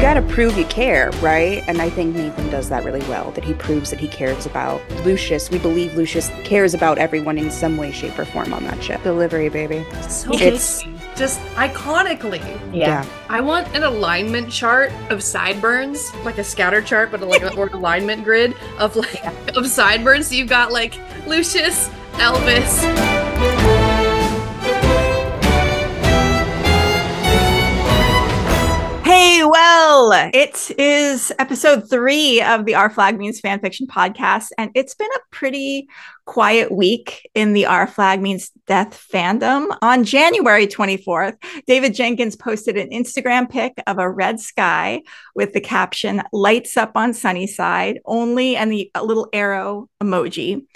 you got to prove you care, right? And I think Nathan does that really well. That he proves that he cares about Lucius. We believe Lucius cares about everyone in some way, shape, or form on that ship. Delivery, baby. So It's- tasty. just iconically. Yeah. I want an alignment chart of sideburns, like a scatter chart, but like a, or an alignment grid of like of sideburns. So you've got like Lucius, Elvis. Well, it is episode three of the Our Flag Means Fanfiction podcast, and it's been a pretty quiet week in the Our Flag Means Death fandom. On January 24th, David Jenkins posted an Instagram pic of a red sky with the caption, Lights up on Sunnyside, only, and the little arrow emoji.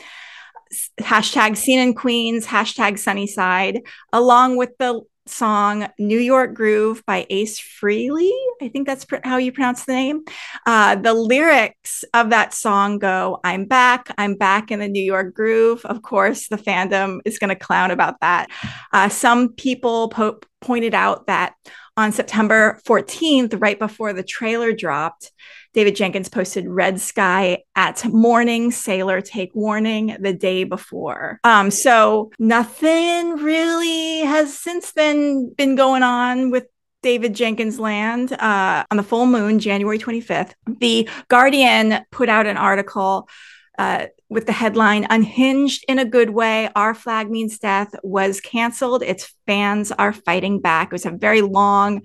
Hashtag Scene in Queens, hashtag Sunnyside, along with the song New York Groove by Ace Frehley. I think that's pr- how you pronounce the name. Uh, the lyrics of that song go, I'm back, I'm back in the New York Groove. Of course, the fandom is going to clown about that. Uh, some people po- pointed out that on September 14th, right before the trailer dropped, David Jenkins posted Red Sky at morning, sailor take warning the day before. Um, so nothing really has since then been going on with David Jenkins Land uh, on the full moon, January 25th. The Guardian put out an article uh, with the headline Unhinged in a Good Way, Our Flag Means Death was canceled. Its fans are fighting back. It was a very long,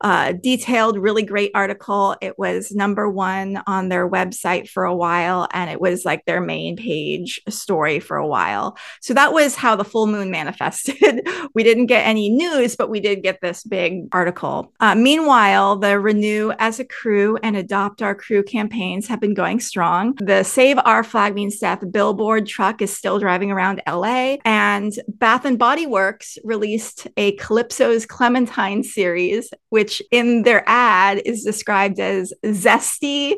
uh, detailed, really great article. It was number one on their website for a while, and it was like their main page story for a while. So that was how the full moon manifested. we didn't get any news, but we did get this big article. Uh, meanwhile, the Renew as a Crew and Adopt Our Crew campaigns have been going strong. The Save Our Flag Means Death billboard truck is still driving around LA, and Bath and Body Works released a Calypso's Clementine series, which in their ad is described as zesty,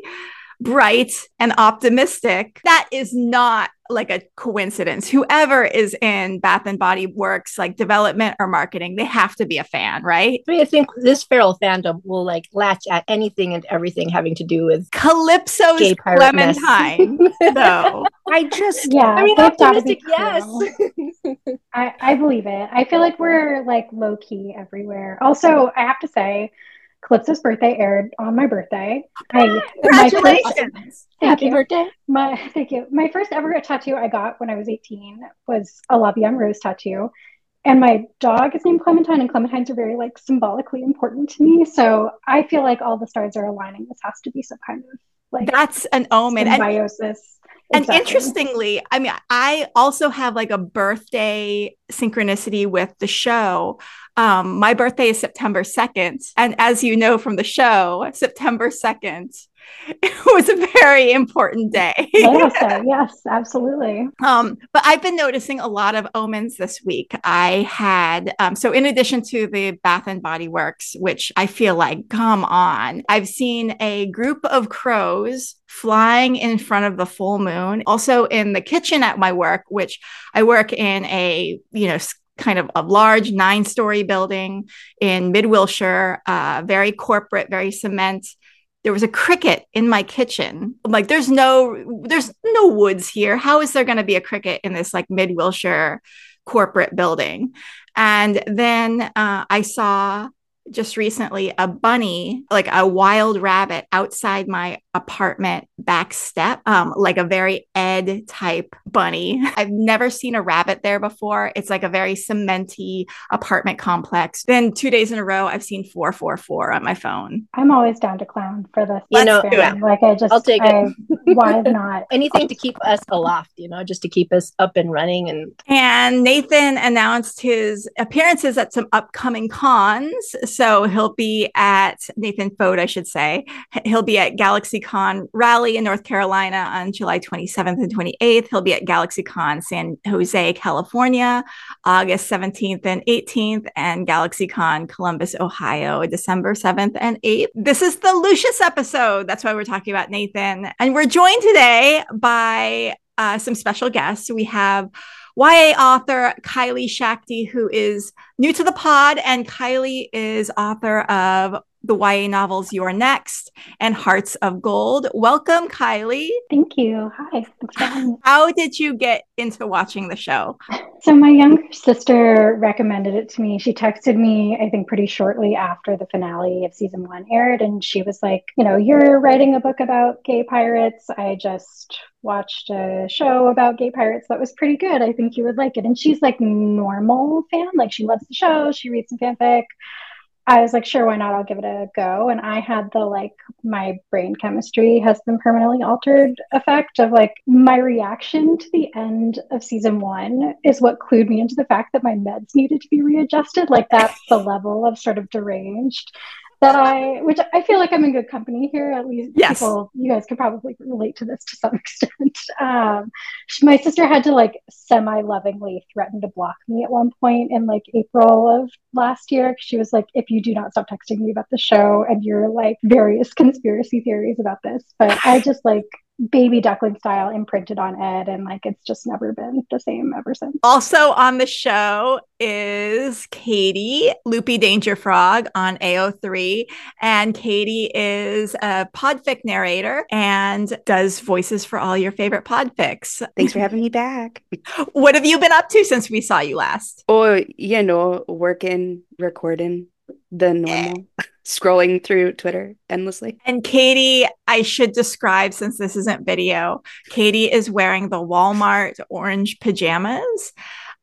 bright, and optimistic. That is not like a coincidence. Whoever is in Bath and Body Works, like development or marketing, they have to be a fan, right? I mean, I think this feral fandom will like latch at anything and everything having to do with Calypso's Gay pirate mess. Clementine. so I just Yeah, I mean, they've gotta be optimistic, yes. I, I believe it. I feel like we're like low key everywhere. Also, I have to say, Calypso's birthday aired on my birthday. I, my first- congratulations. Happy you. birthday. My thank you. My first ever tattoo I got when I was 18 was a Love Young Rose tattoo. And my dog is named Clementine, and Clementines are very like symbolically important to me. So I feel like all the stars are aligning. This has to be some kind of like That's an omen. And symbiosis. And Exactly. interestingly, I mean, I also have like a birthday synchronicity with the show. Um, my birthday is September 2nd. And as you know from the show, September 2nd it was a very important day. yes, yes, absolutely. Um, but I've been noticing a lot of omens this week. I had um, so in addition to the Bath and Body Works, which I feel like, come on, I've seen a group of crows flying in front of the full moon. Also in the kitchen at my work, which I work in a you know. Kind of a large nine story building in mid Wilshire, uh, very corporate, very cement there was a cricket in my kitchen. I'm like, there's no, there's no woods here. How is there going to be a cricket in this like mid Wilshire corporate building? And then uh, I saw just recently a bunny, like a wild rabbit, outside my apartment back step, um, like a very Ed type bunny. I've never seen a rabbit there before. It's like a very cementy apartment complex. Then two days in a row, I've seen 444 on my phone. I'm always down to clown for this. You know- experiment. like I just, I'll take it. Why not? Anything to keep us aloft, you know, just to keep us up and running. And And Nathan announced his appearances at some upcoming cons. So he'll be at Nathan Foad, I should say. He'll be at GalaxyCon Raleigh in North Carolina on July 27th and 28th. He'll be at GalaxyCon San Jose, California, August 17th and 18th, and GalaxyCon Columbus, Ohio, December 7th and 8th. This is the Lucius episode. That's why we're talking about Nathan. And we're joined today by uh, some special guests. We have YA author Kylie Schachte, who is new to the pod, and Kylie is author of the YA novels You're Next and Hearts of Gold. Welcome, Kylie. Thank you. Hi. Thanks for having me. How did you get into watching the show? So, my younger sister recommended it to me. She texted me, I think, pretty shortly after the finale of season one aired. And she was like, You know, you're writing a book about gay pirates. I just watched a show about gay pirates that was pretty good. I think you would like it. And she's like normal fan, like she loves the show. She reads some fanfic. I was like, sure, why not? I'll give it a go. And I had the like, my brain chemistry has been permanently altered effect of like, my reaction to the end of season one is what clued me into the fact that my meds needed to be readjusted. Like, that's the level of sort of deranged that I, which I feel like I'm in good company here. At least yes. people, you guys could probably relate to this to some extent. Um, my sister had to like semi-lovingly threaten to block me at one point in like April of last year. She was like, "If you do not stop texting me about the show and your like various conspiracy theories about this," but I just like baby duckling style imprinted on Ed, and like it's just never been the same ever since. Also on the show is Katie, Loopy Danger Frog on AO3. And Katie is a podfic narrator and does voices for all your favorite podfics. Thanks for having me back. What have you been up to since we saw you last? Oh, you know, working, recording, the eh. normal scrolling through Twitter endlessly. And Katie, I should describe since this isn't video, Katie is wearing the Walmart orange pajamas.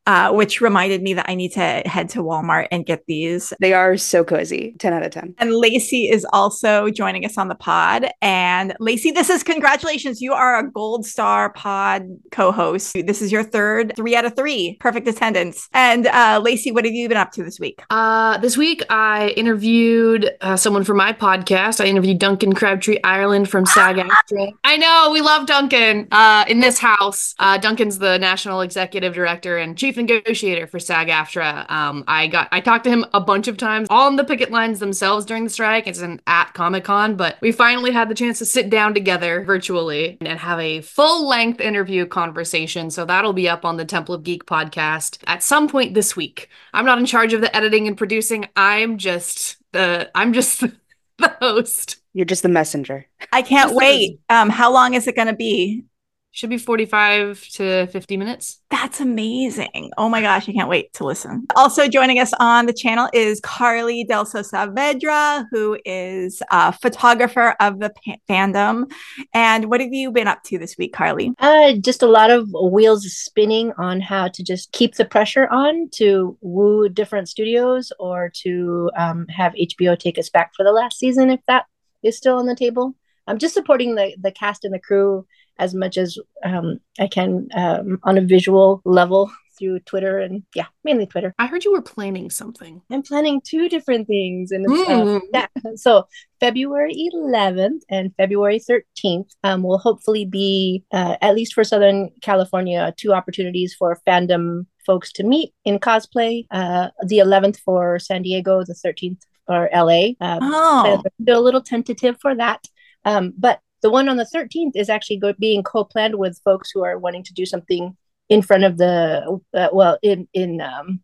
Uh, which reminded me that I need to head to Walmart and get these. They are so cozy. 10 out of 10. And Lacey is also joining us on the pod. And Lacey, this is congratulations. You are a gold star pod co host. This is your third three out of three, perfect attendance. And uh, Lacey, what have you been up to this week? Uh, this week, I interviewed uh, someone for my podcast. I interviewed Duncan Crabtree Ireland from SAG AFTRA. I know, we love Duncan uh, in this house. Uh, Duncan's the national executive director and chief negotiator for SAG-AFTRA. Um, I got I talked to him a bunch of times on the picket lines themselves during the strike. It's an at Comic Con, but we finally had the chance to sit down together virtually and have a full length interview conversation. So that'll be up on the Temple of Geek podcast at some point this week. I'm not in charge of the editing and producing. I'm just the I'm just the host. You're just the messenger. I can't wait. Um, how long is it going to be? Should be 45 to 50 minutes. That's amazing. Oh my gosh, I can't wait to listen. Also joining us on the channel is Carly Delso Saavedra, who is a photographer of the pa- fandom. And what have you been up to this week, Carly? Uh, just a lot of wheels spinning on how to just keep the pressure on to woo different studios or to um, have HBO take us back for the last season if that is still on the table. I'm just supporting the the cast and the crew as much as um, I can um, on a visual level through Twitter and yeah, mainly Twitter. I heard you were planning something. I'm planning two different things, and Mm. uh, yeah. so February 11th and February 13th um, will hopefully be uh, at least for Southern California two opportunities for fandom folks to meet in cosplay. Uh, the 11th for San Diego, the 13th for LA. Um, Oh, Still a little tentative for that. Um, but the one on the 13th is actually go- being co-planned with folks who are wanting to do something in front of the, uh, well, in, in, um,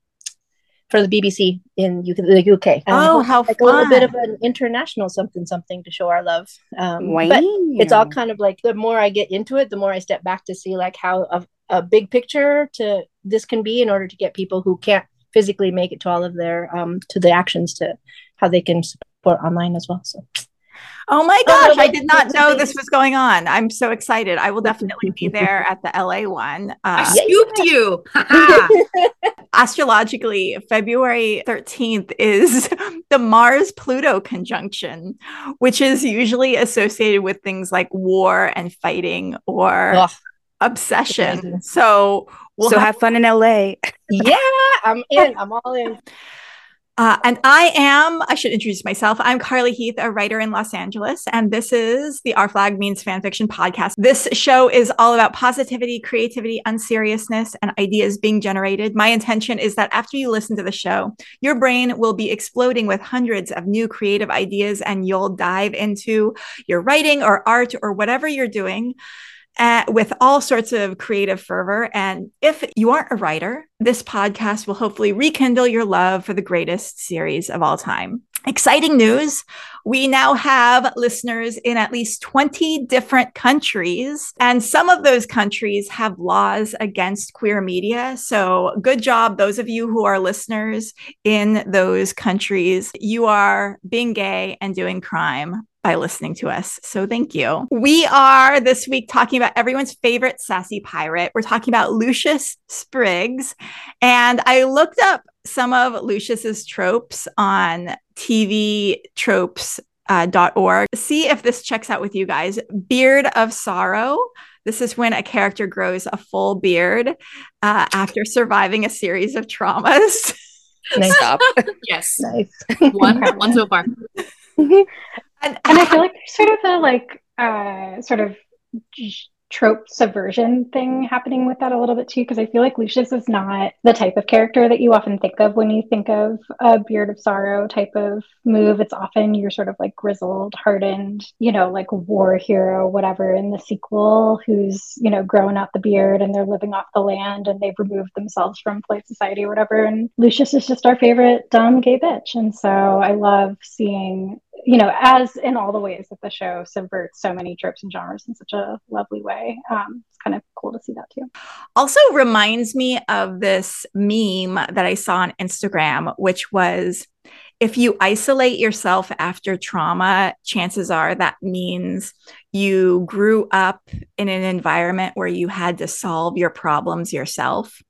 for the BBC in UK, the UK. Oh, how like a little bit of an international something, something to show our love. Um, Wow. but it's all kind of like the more I get into it, the more I step back to see like how a, a big picture to this can be in order to get people who can't physically make it to all of their um to the actions to how they can support online as well. So oh my Oh, gosh, I did not know this was going on. I'm so excited. I will definitely be there at the LA one. I Uh, scooped you. Astrologically, February 13th is the Mars Pluto conjunction, which is usually associated with things like war and fighting or Ugh. obsession. So we'll so have, have fun in LA. yeah, I'm in. I'm all in. Uh, and I am, I should introduce myself. I'm Carly Heath, a writer in Los Angeles, and this is the Our Flag Means Fanfiction podcast. This show is all about positivity, creativity, unseriousness, and ideas being generated. My intention is that after you listen to the show, your brain will be exploding with hundreds of new creative ideas, and you'll dive into your writing or art or whatever you're doing uh, with all sorts of creative fervor. And if you aren't a writer, this podcast will hopefully rekindle your love for the greatest series of all time. Exciting news. We now have listeners in at least 20 different countries, and some of those countries have laws against queer media. So, good job, those of you who are listeners in those countries. You are being gay and doing crime by listening to us. So thank you. We are this week talking about everyone's favorite sassy pirate. We're talking about Lucius Spriggs. And I looked up some of Lucius's tropes on tvtropes.org. Uh, See if this checks out with you guys. Beard of sorrow. This is when a character grows a full beard uh, after surviving a series of traumas. Nice. Stop. yes. Nice. One, one so far. and, And I feel like there's sort of a like uh sort of trope subversion thing happening with that a little bit too, because I feel like Lucius is not the type of character that you often think of when you think of a Beard of Sorrow type of move. It's often you're sort of like grizzled, hardened, you know, like war hero, whatever in the sequel, who's, you know, growing out the beard and they're living off the land and they've removed themselves from polite society or whatever. And Lucius is just our favorite dumb gay bitch. And so I love seeing you know, as in all the ways that the show subverts so many tropes and genres in such a lovely way. Um, it's kind of cool to see that too. also reminds me of this meme that I saw on Instagram, which was if you isolate yourself after trauma, chances are that means you grew up in an environment where you had to solve your problems yourself.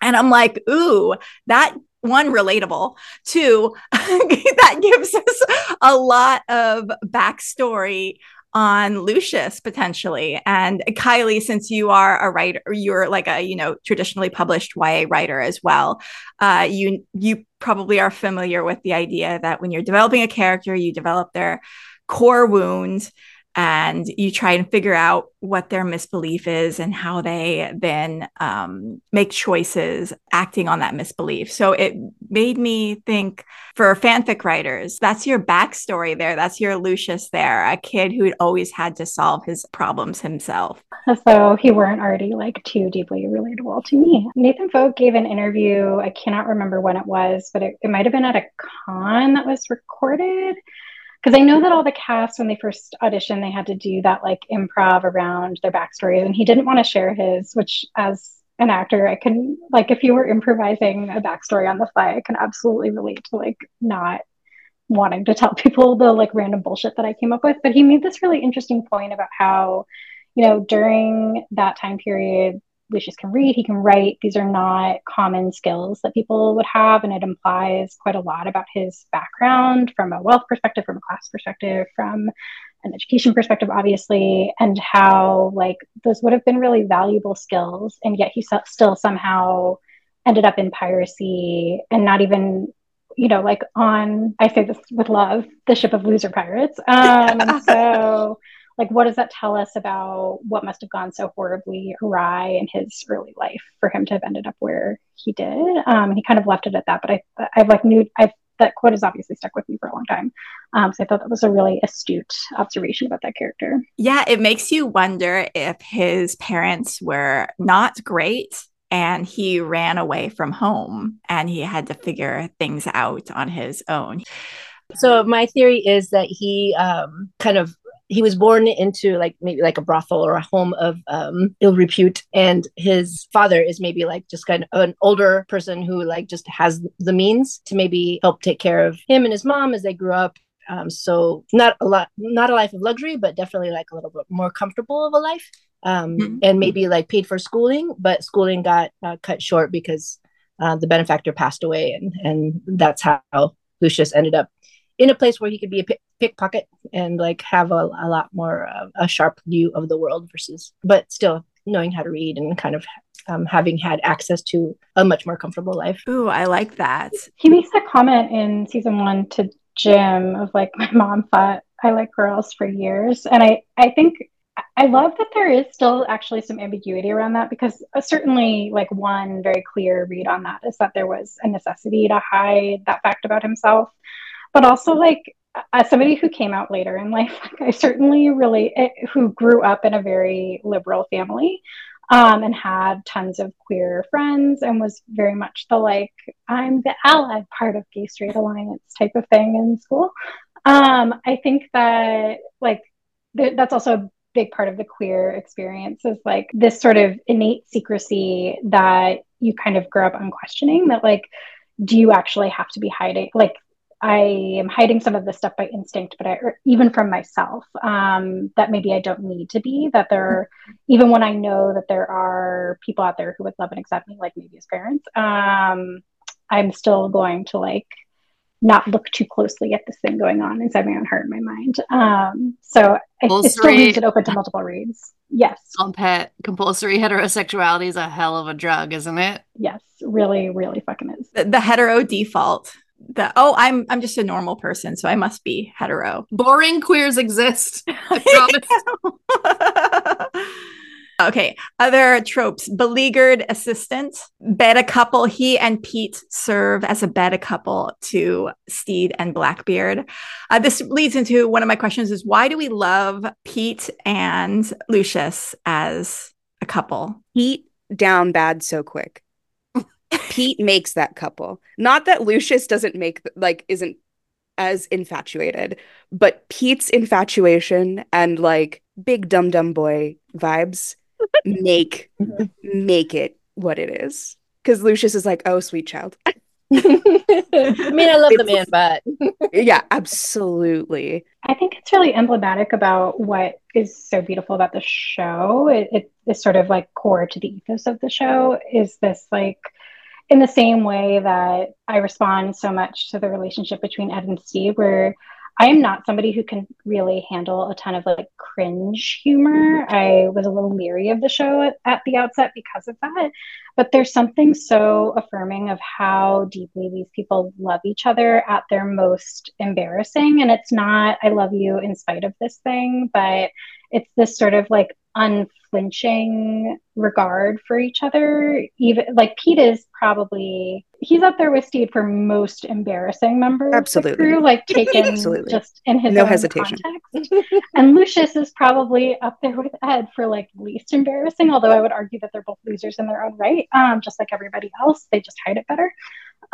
And I'm like, ooh, that one relatable. Two that gives us a lot of backstory on lucius potentially. And kylie since you are a writer you're like a you know traditionally published ya writer as well uh, you you probably are familiar with the idea that when you're developing a character you develop their core wounds and you try and figure out what their misbelief is and how they then um, make choices acting on that misbelief. So it made me think for fanfic writers, that's your backstory there. That's your Lucius there, a kid who'd always had to solve his problems himself. Though he weren't already like too deeply relatable to me. Nathan Foad gave an interview, I cannot remember when it was, but it, it might have been at a con that was recorded because I know that all the cast when they first auditioned, they had to do that like improv around their backstories, and he didn't want to share his. Which, as an actor, I can like if you were improvising a backstory on the fly, I can absolutely relate to like not wanting to tell people the like random bullshit that I came up with. But he made this really interesting point about how, you know, during that time period, Lucius can read, he can write. These are not common skills that people would have, and it implies quite a lot about his background from a wealth perspective, from a class perspective, from an education perspective, obviously, and how like those would have been really valuable skills, and yet he still somehow ended up in piracy and not even you know like on i say this with love the ship of loser pirates um so like what does that tell us about what must have gone so horribly awry in his early life for him to have ended up where he did? Um, and he kind of left it at that but i i've like knew i've that quote has obviously stuck with me for a long time. Um, so i thought that was a really astute observation about that character. Yeah, it makes you wonder if his parents were not great and he ran away from home and he had to figure things out on his own. So my theory is that he um, kind of he was born into like maybe like a brothel or a home of um, ill repute, and his father is maybe like just kind of an older person who like just has the means to maybe help take care of him and his mom as they grew up. Um, so not a lot, not a life of luxury, but definitely like a little bit more comfortable of a life. Um, Mhm. and maybe like paid for schooling, but schooling got uh, cut short because uh, the benefactor passed away, and and that's how Lucius ended up in a place where he could be a pick- pickpocket and like have a, a lot more uh, a sharp view of the world versus, but still knowing how to read and kind of um, having had access to a much more comfortable life. Ooh, I like that. he makes that comment in season one to jim of like my mom thought i like girls for years and i i think I love that there is still actually some ambiguity around that because uh, certainly, like, one very clear read on that is that there was a necessity to hide that fact about himself. But also, like, as somebody who came out later in life, like, I certainly really, eh, who grew up in a very liberal family, um, and had tons of queer friends and was very much the like, I'm the allied part of Gay Straight Alliance type of thing in school. Um, I think that like th- that's also a big part of the queer experience is like this sort of innate secrecy that you kind of grow up unquestioning that like do you actually have to be hiding like I am hiding some of this stuff by instinct, but I, even from myself, um, that maybe I don't need to be. That there, even when I know that there are people out there who would love and accept me, like maybe as parents, um, I'm still going to like not look too closely at this thing going on inside my own heart and my mind. Um, so it, it still leaves it open to multiple reads. Yes. On pet, compulsory heterosexuality is a hell of a drug, isn't it? Yes, really, really fucking is. The, the hetero default the oh i'm i'm just a normal person so i must be hetero. Boring queers exist. I promise. okay other tropes. Beleaguered assistant. Beta couple. He and pete serve as a beta couple to stede and blackbeard. Uh, this leads into one of my questions is why do we love pete and lucius as a couple? Pete down bad so quick Pete makes that couple. Not that Lucius doesn't make like isn't as infatuated, but Pete's infatuation and like big dumb dumb boy vibes make make it what it is. Because Lucius is like, oh sweet child. I mean, I love it's, the man, but yeah, absolutely. I think it's really emblematic about what is so beautiful about the show. It, it is sort of like core to the ethos of the show. Is this like in the same way that I respond so much to the relationship between Ed and Stede, where I am not somebody who can really handle a ton of like cringe humor. Mm-hmm. I was a little leery of the show at, at, the outset because of that. But there's something so affirming of how deeply these people love each other at their most embarrassing. And it's not, I love you in spite of this thing, but it's this sort of like unflinching regard for each other. Even like Pete is probably he's up there with Stede for most embarrassing members Absolutely. of the crew, like taken Absolutely. just in his no hesitation. context. and Lucius is probably up there with Ed for like least embarrassing, although I would argue that they're both losers in their own right. Um, just like everybody else, they just hide it better.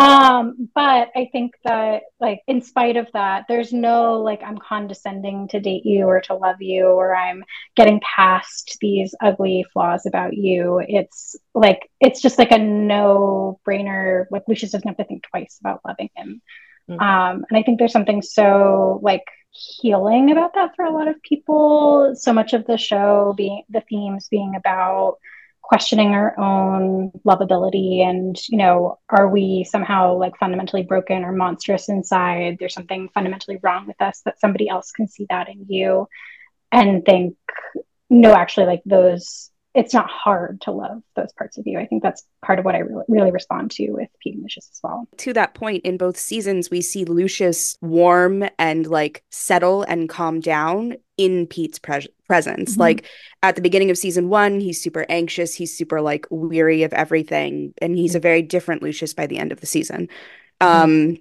Um, but I think that, like, in spite of that, there's no like, I'm condescending to date you or to love you, or I'm getting past these ugly flaws about you. It's like, it's just like a no brainer. Like, Lucius doesn't have to think twice about loving him. Mm-hmm. Um, and I think there's something so like healing about that for a lot of people. So much of the show being the themes being about questioning our own lovability and you know are we somehow like fundamentally broken or monstrous inside there's something fundamentally wrong with us that somebody else can see that in you and think no actually like those it's not hard to love those parts of you. I think that's part of what I re- really respond to with Pete and Lucius as well. To that point, in both seasons, we see Lucius warm and like settle and calm down in Pete's pre- presence. Mm-hmm. Like at the beginning of season one, he's super anxious, he's super like weary of everything, and he's a very different Lucius by the end of the season. Mm-hmm. Um,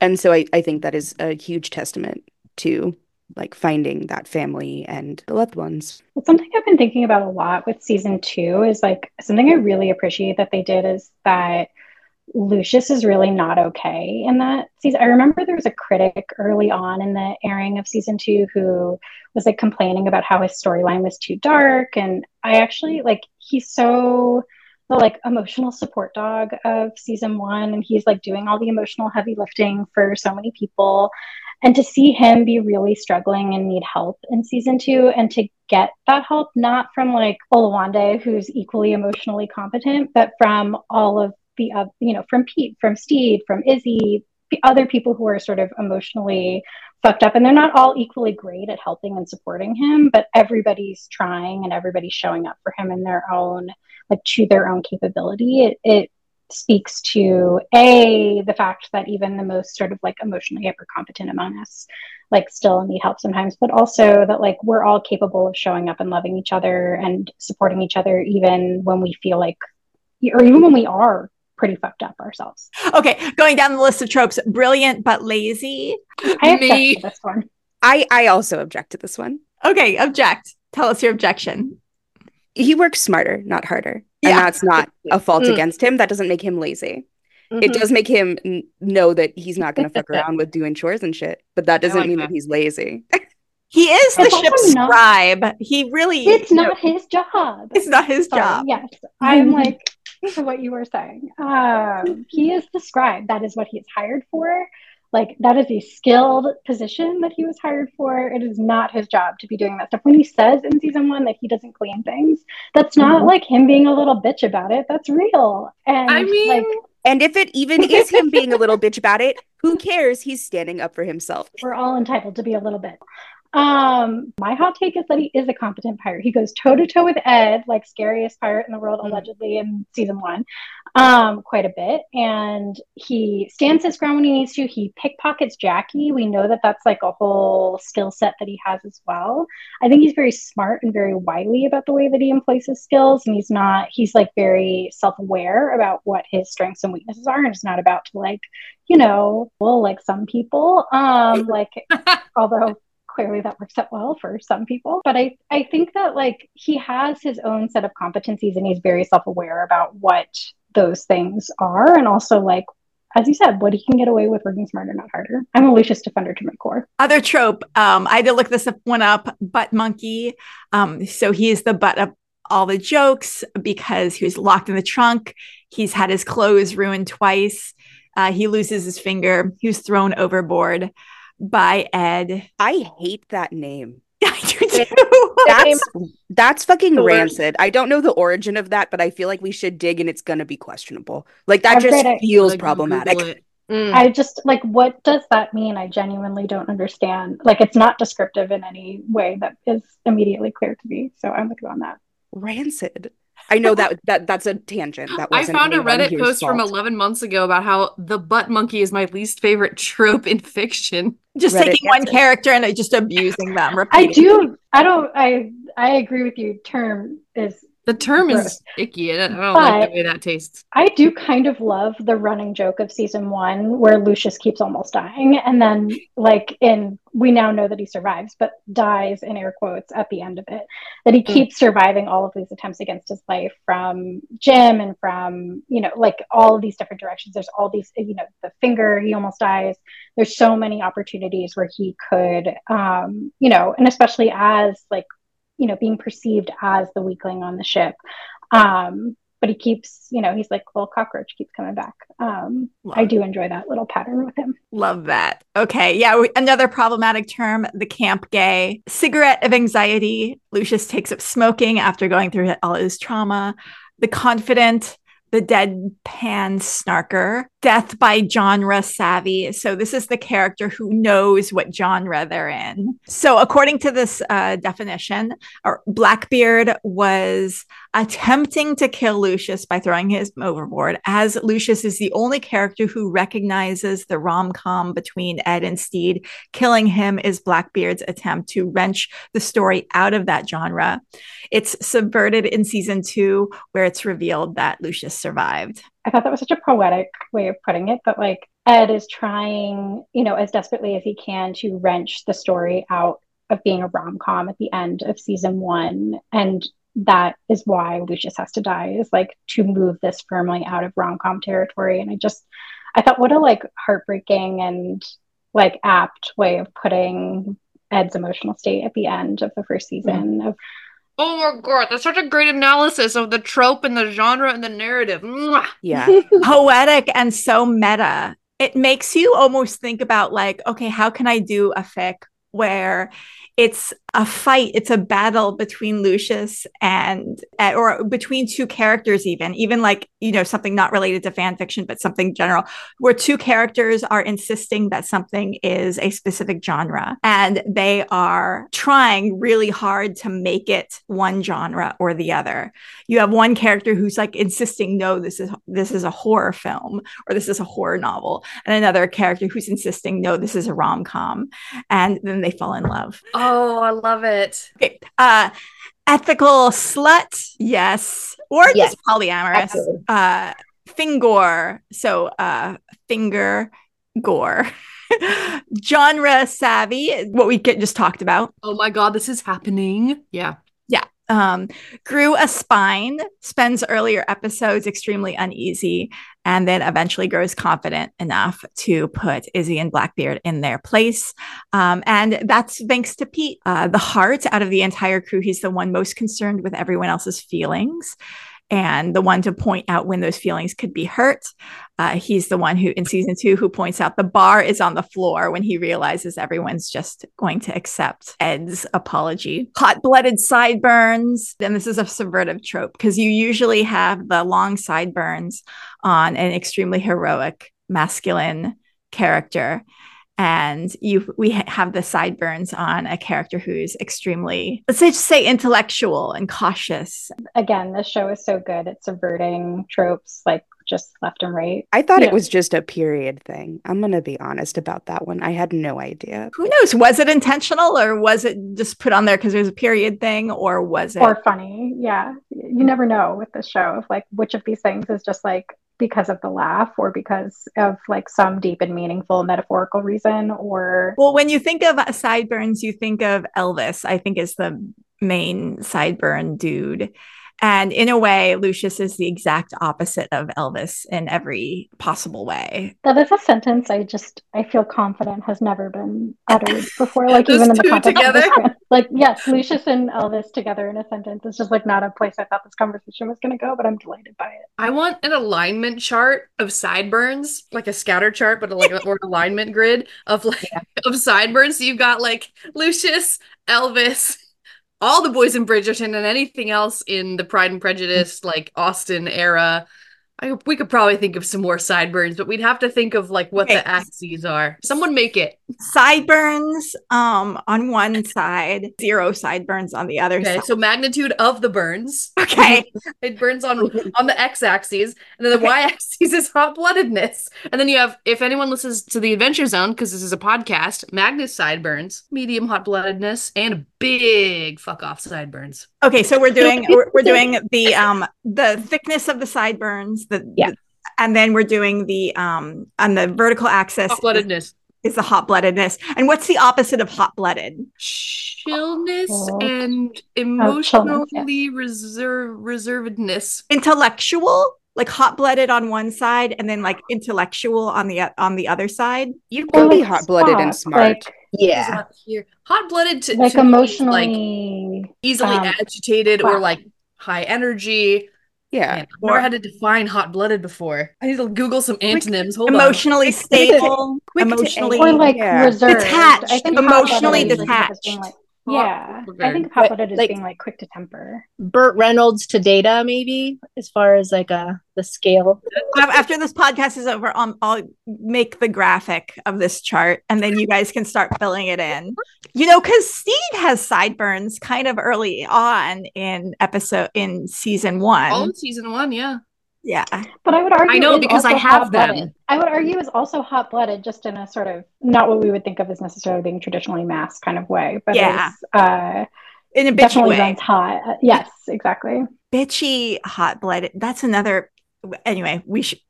and so I, I think that is a huge testament to like finding that family and the loved ones. Well, something I've been thinking about a lot with season two is like something I really appreciate that they did is that Lucius is really not okay in that season. I remember there was a critic early on in the airing of season two who was like complaining about how his storyline was too dark. And I actually like he's so the like emotional support dog of season one and he's like doing all the emotional heavy lifting for so many people and to see him be really struggling and need help in season two and to get that help not from like Olawande who's equally emotionally competent but from all of the uh, you know from Pete from Stede from Izzy other people who are sort of emotionally fucked up. And they're not all equally great at helping and supporting him but everybody's trying and everybody's showing up for him in their own like to their own capability. It, it speaks to a the fact that even the most sort of like emotionally hyper competent among us like still need help sometimes but also that like we're all capable of showing up and loving each other and supporting each other even when we feel like or even when we are pretty fucked up ourselves okay going down the list of tropes brilliant but lazy i Me. to this one i i also object to this one okay object tell us your objection he works smarter, not harder. Yeah. And that's not a fault Mm. against him. That doesn't make him lazy. Mhm. It does make him n- know that he's not going to fuck around with doing chores and shit. But that doesn't like mean that. that he's lazy. He is the It's ship's also not- scribe. He really It's you know, not his job. it's not his Sorry, job. Yes, I'm like to what you were saying. Um, he is the scribe. That is what he is hired for. Like that is a skilled position that he was hired for. It is not his job to be doing that stuff. When he says in season one that he doesn't clean things, that's not Mhm. like him being a little bitch about it. That's real. And I mean, like and if it even is him being a little bitch about it, who cares? He's standing up for himself. we're all entitled to be a little bit. Um, my hot take is that he is a competent pirate. He goes toe to toe with Ed, like scariest pirate in the world, Mm. allegedly in season one, um, quite a bit. And he stands his ground when he needs to. He pickpockets Jackie. We know that that's like a whole skill set that he has as well. I think he's very smart and very wily about the way that he employs his skills. And he's not, he's like very self aware about what his strengths and weaknesses are. And it's not about to like, you know, well, like some people, um, like, although clearly that works out well for some people but i i think that like he has his own set of competencies and he's very self-aware about what those things are and also like as you said what he can get away with working smarter not harder i'm a lucius defender to my core Other trope. Um, I had to look this one up. Butt monkey. Um, so he is the butt of all the jokes because he was locked in the trunk. He's had his clothes ruined twice. Uh, he loses his finger. He was thrown overboard by Ed. I hate that name. I do too. That's that's fucking The rancid. I don't know the origin of that, but I feel like we should dig and it's gonna be questionable. Like that I've just feels Like, problematic. Google. Mm. i just like what does that mean i genuinely don't understand like it's not descriptive in any way that is immediately clear to me so i'm with you on that Rancid. I know that that that's a tangent. That I wasn't found a Reddit here's post from 11 months ago about how the butt monkey is my least favorite trope in fiction. just Reddit taking one answer. character and just abusing them. i do i don't i i agree with you term is The term is icky. and I don't like the way that tastes. I do kind of love the running joke of season one where Lucius keeps almost dying. And then, like, in we now know that he survives, but dies in air quotes at the end of it. That he Mm. keeps surviving all of these attempts against his life from Jim and from, you know, like all of these different directions. There's all these, you know, the finger, he almost dies. There's so many opportunities where he could, um, you know, and especially as, like, you know, being perceived as the weakling on the ship. Um, but he keeps, you know, he's like little cockroach keeps coming back. Um, I do enjoy that little pattern with him. Love that. Okay. Yeah. we- Another problematic term the camp gay. Cigarette of anxiety. Lucius takes up smoking after going through all his trauma. The confident. The deadpan snarker, death by genre savvy. So, this is the character who knows what genre they're in. So, according to this uh, definition, Blackbeard was attempting to kill Lucius by throwing him overboard, as Lucius is the only character who recognizes the rom com between Ed and Stede. Killing him is Blackbeard's attempt to wrench the story out of that genre. It's subverted in season two, where it's revealed that Lucius survived. I thought that was such a poetic way of putting it, but like Ed is trying, you know, as desperately as he can to wrench the story out of being a rom com at the end of season one. And that is why Lucius has to die, is like to move this firmly out of rom com territory. And I just, I thought, what a like heartbreaking and like apt way of putting Ed's emotional state at the end of the first season mm-hmm. of Oh my god, that's such a great analysis of the trope and the genre and the narrative. Mwah. Yeah. Poetic and so meta. It makes you almost think about, like, okay, how can I do a fic where it's a fight, it's a battle between Lucius and, uh, or between two characters, even, even like, you know, something not related to fan fiction, but something general, where two characters are insisting that something is a specific genre and they are trying really hard to make it one genre or the other. You have one character who's like insisting, no, this is this is a horror film or this is a horror novel, and another character who's insisting, no, this is a rom com, and then they fall in love. Oh, I love it. Okay. Uh, ethical slut, yes, or Yes. just polyamorous. Absolutely. Uh, fingor, so uh, finger gore. genre savvy, what we get, just talked about. Oh my god, this is happening. Yeah. Um, grew a spine, spends earlier episodes extremely uneasy, and then eventually grows confident enough to put Izzy and Blackbeard in their place. Um, and that's thanks to Pete, uh, the heart out of the entire crew. He's the one most concerned with everyone else's feelings and the one to point out when those feelings could be hurt. Uh, he's the one who, in season two, who points out the bar is on the floor when he realizes everyone's just going to accept Ed's apology. Hot blooded sideburns. And this is a subvertive trope because you usually have the long sideburns on an extremely heroic masculine character and you we have the sideburns on a character who's extremely let's say just say intellectual and cautious. Again this show is so good. At subverting tropes like just left and right. I thought it was just a period thing. I'm going to be honest about that one. I had no idea. who knows? Was it intentional or was it just put on there because there's a period thing or was it or funny. Yeah. You never know with this show of like which of these things is just like because of the laugh or because of like some deep and meaningful metaphorical reason or well when you think of sideburns you think of elvis i think is the main sideburn dude and in a way lucius is the exact opposite of elvis in every possible way that is a sentence i just i feel confident has never been uttered before like even in the context of together? this like yes lucius and elvis together in a sentence is just like not a place i thought this conversation was going to go but i'm delighted by it I want an alignment chart of sideburns, like a scatter chart, but like or an alignment grid of like of sideburns. So you've got like Lucius, Elvis, all the boys in Bridgerton, and anything else in the Pride and Prejudice, like Austen era. I we could probably think of some more sideburns, but we'd have to think of like what Okay. the axes are. Someone make it. sideburns um on one side zero sideburns on the other Okay, side so magnitude of the burns. okay It burns on on the x-axis, and then the Okay. y-axis is hot-bloodedness. And then you have, if anyone listens to the Adventure Zone, because this is a podcast, Magnus sideburns, medium hot-bloodedness, and big fuck off sideburns. okay so we're doing we're, we're doing the um the thickness of the sideburns the Yeah. and then we're doing the um on the vertical axis Hot-bloodedness, is the hot bloodedness and what's the opposite of hot blooded chillness, Oh. and chillness, emotionally reserve reservedness. intellectual like hot blooded on one side and then like intellectual on the on the other side You Or can be hot-blooded and smart. like, Is not here. Hot-blooded to, like to me like emotionally easily um, agitated or like high energy. yeah. Man, I've never had to define hot blooded before. I need to Google some antonyms. Hold emotionally Quick- quick stable quick emotionally or like Yeah. reserved. Detached, I think emotionally hot-blooded is like detached. like- yeah, I think hot-blooded is Like- being like quick to temper. Burt Reynolds to Data, maybe, as far as like uh the scale. After this podcast is over um, i'll make the graphic of this chart and then you guys can start filling it in you know because stede has sideburns kind of early on in episode in season one All of season one, yeah. Yeah But I would argue I know because I have them. I would argue is also hot blooded, just in a sort of not what we would think of as necessarily being traditionally mass kind of way, but Yeah. uh, in a bitchy definitely way runs hot. Uh, yes, exactly. bitchy hot blooded that's another anyway we should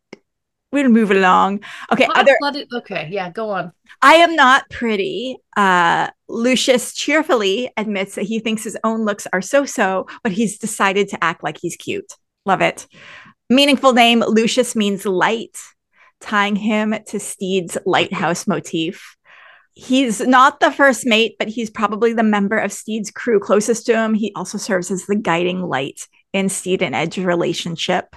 we'll move it along okay Hot other blooded. Okay, yeah, go on. I am not pretty. Uh, Lucius cheerfully admits that he thinks his own looks are so so, but he's decided to act like he's cute. Love it. Meaningful name Lucius means light, tying him to Stede's lighthouse motif. He's not the first mate, but he's probably the member of Stede's crew closest to him. He also serves as the guiding light in Stede and Ed's relationship,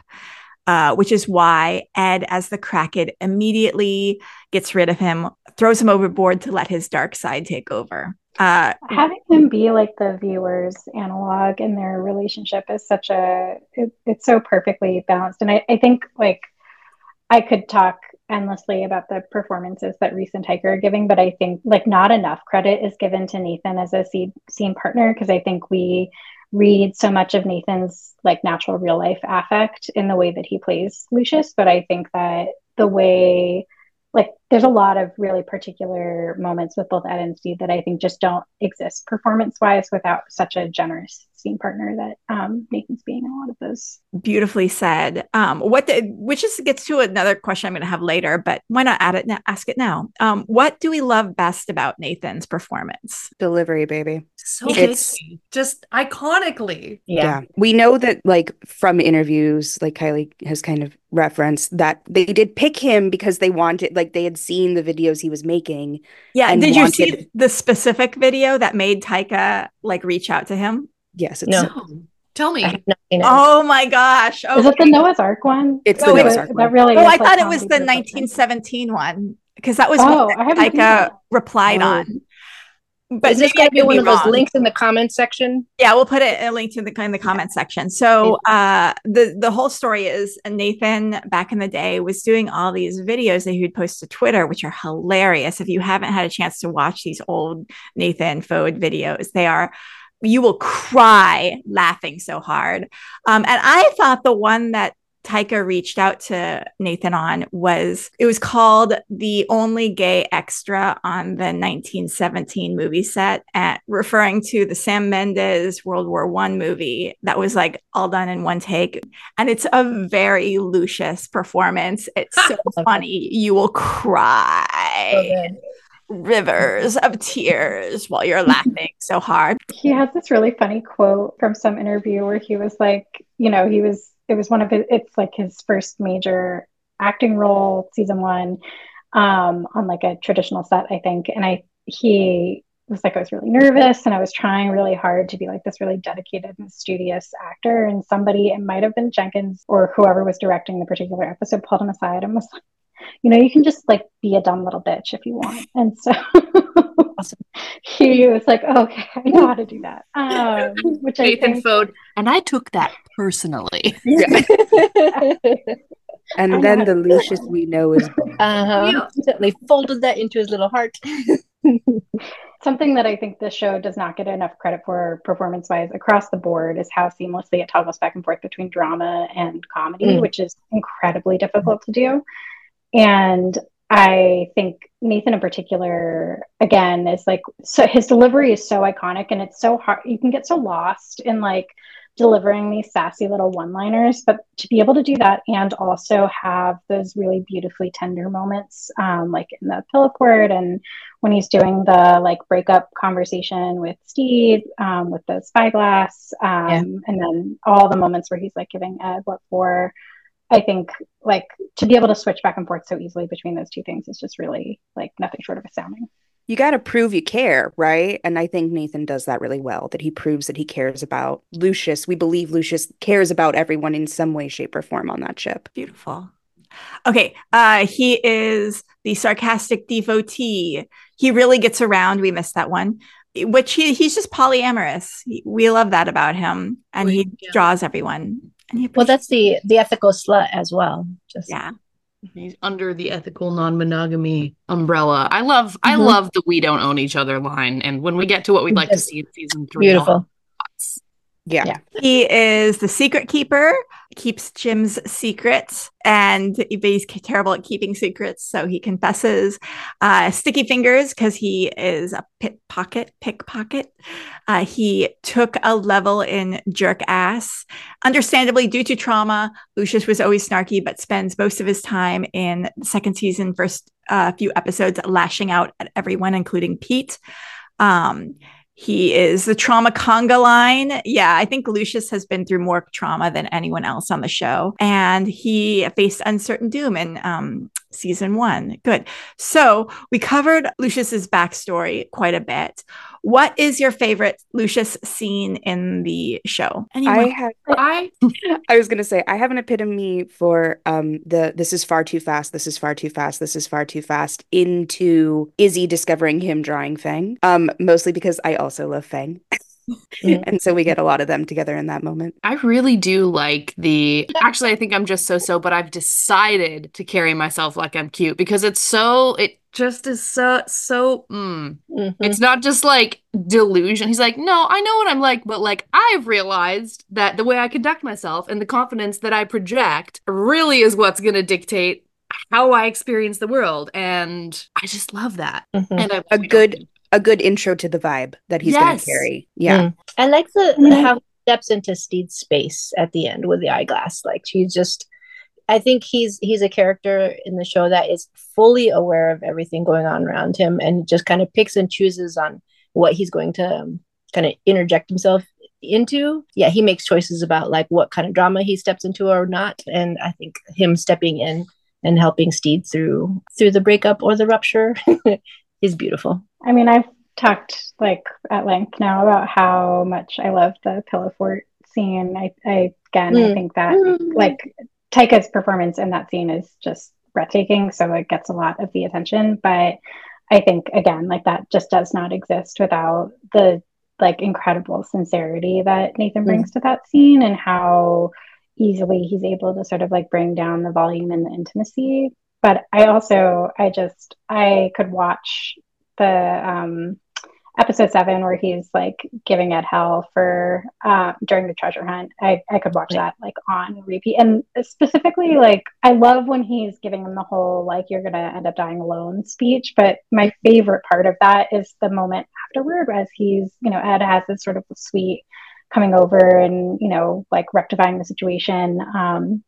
uh, which is why Ed, as the Kraken, immediately gets rid of him, throws him overboard to let his dark side take over. Uh, Having him be like the viewer's analog in their relationship is such a it, it's so perfectly balanced, and I, I think like I could talk endlessly about the performances that Rhys and are giving, but I think like not enough credit is given to Nathan as a scene, scene partner because I think we read so much of Nathan's like natural real life affect in the way that he plays Lucius, but I think that the way like there's a lot of really particular moments with both Ed and Stede that I think just don't exist performance wise without such a generous scene partner that um, Nathan's being in a lot of those. Beautifully said. Um, what the, which just gets to another question I'm going to have later, but why not add it? Now, ask it now. Um, what do we love best about Nathan's performance? Delivery, baby. So It's- it's just iconically. Yeah. We know that, like, from interviews, like Kylie has kind of referenced, that they did pick him because they wanted, like, they had seen the videos he was making. Yeah. And Did you see the specific video that made Taika like reach out to him? Yes, it's No. No. Tell me. I have not seen it. Oh my gosh. Is it the Noah's Ark one? It's the Noah's Ark That one. really Oh, is, I like, thought it was the 1917 one because that was Oh, what I haven't seen Taika that. replied Oh. on. But Is this going to be could one of those links in the comments section? Yeah, we'll put it a link to the in the comment section. So uh the the whole story is Nathan back in the day was doing all these videos that he would post to Twitter, which are hilarious. If you haven't had a chance to watch these old Nathan Foad videos, they are you will cry laughing so hard. Um, and I thought the one that Taika reached out to Nathan on was it was called the only gay extra on the 1917 movie set at referring to the Sam Mendes World War One movie that was like all done in one take. And it's a very Lucius performance. It's so funny. You will cry So. Rivers of tears while you're laughing so hard. He has this really funny quote from some interview where he was like, you know, he was, it was one of his, it's like his first major acting role, season one, um, on like a traditional set, I think. And I, he was like, I was really nervous and I was trying really hard to be like this really dedicated and studious actor. And somebody, it might have been Jenkins or whoever was directing the particular episode, pulled him aside and was like, you know, you can just like be a dumb little bitch if you want. And so he was like, okay, I know how to do that. Um, which I Nathan think, Foad. And I took that personally. And I then the Lucius we know is uh-huh. They folded that into his little heart. something that I think this show does not get enough credit for performance wise across the board is how seamlessly it toggles back and forth between drama and comedy, Mm. which is incredibly difficult to do. And I think Nathan in particular, again, is like so his delivery is so iconic and it's so hard. You can get so lost in like delivering these sassy little one liners, but to be able to do that and also have those really beautifully tender moments, um, like in the pillow court and when he's doing the like breakup conversation with Stede, um, with the spyglass, um, Yeah. and then all the moments where he's like giving Ed what for. I think like to be able to switch back and forth so easily between those two things is just really like nothing short of astounding. you got to prove you care, right? And I think Nathan does that really well, that he proves that he cares about Lucius. We believe Lucius cares about everyone in some way, shape, or form on that ship. Beautiful. Okay, uh, he is the sarcastic devotee. He really gets around. We missed that one, which he he's just polyamorous. We love that about him, and he Yeah. draws everyone. Well, that's the the ethical slut as well. Just yeah. He's under the ethical non-monogamy umbrella. I love I Mhm. love the we don't own each other line. And when we get to what we'd like to see in season three. beautiful. Yeah. Yeah. He is the secret keeper, keeps Jim's secret, and he's terrible at keeping secrets. So he confesses. Uh, sticky fingers because he is a pickpocket, pickpocket. Uh, he took a level in jerk ass. Understandably, due to trauma, Lucius was always snarky, but spends most of his time in the second season, first uh, few episodes, lashing out at everyone, including Pete. Um, he is the trauma conga line. Yeah, I think Lucius has been through more trauma than anyone else on the show. And he faced uncertain doom in um, season one. Good. So we covered Lucius's backstory quite a bit. What is your favorite Lucius scene in the show? I have I I was gonna say I have an epitome for um the this is far too fast, this is far too fast, this is far too fast into Izzy discovering him drawing Fang. Um, mostly because I also love Fang. And so we get a lot of them together in that moment. I really do like the actually I think I'm just so so, but I've decided to carry myself like I'm cute because it's so it just is so so mm. Mhm. It's not just like delusion. He's like, no, I know what I'm like, but like I've realized that the way I conduct myself and the confidence that I project really is what's going to dictate how I experience the world. And I just love that. Mhm. And I A good- A good intro to the vibe that he's Yes. gonna carry. Yeah. Mm. I like the Yeah. how he steps into Stede's space at the end with the eyeglass. Like she's just I think he's he's a character in the show that is fully aware of everything going on around him and just kind of picks and chooses on what he's going to um, kind of interject himself into. Yeah, he makes choices about like what kind of drama he steps into or not. And I think him stepping in and helping Stede through through the breakup or the rupture is beautiful. I mean, I've talked like at length now about how much I love the pillow fort scene. I, I again, mm. I think that mm. like Taika's performance in that scene is just breathtaking, so it gets a lot of the attention. But I think again, like that just does not exist without the like incredible sincerity that Nathan brings mm. to that scene and how easily he's able to sort of like bring down the volume and the intimacy. But I also I just I could watch the um episode seven where he's like giving Ed hell for uh, during the treasure hunt. I, I could watch that like on repeat. And specifically, like I love when he's giving him the whole like you're gonna end up dying alone speech. But my favorite part of that is the moment afterward as he's, you know, Ed has this sort of sweet coming over and, you know, like rectifying the situation. Um,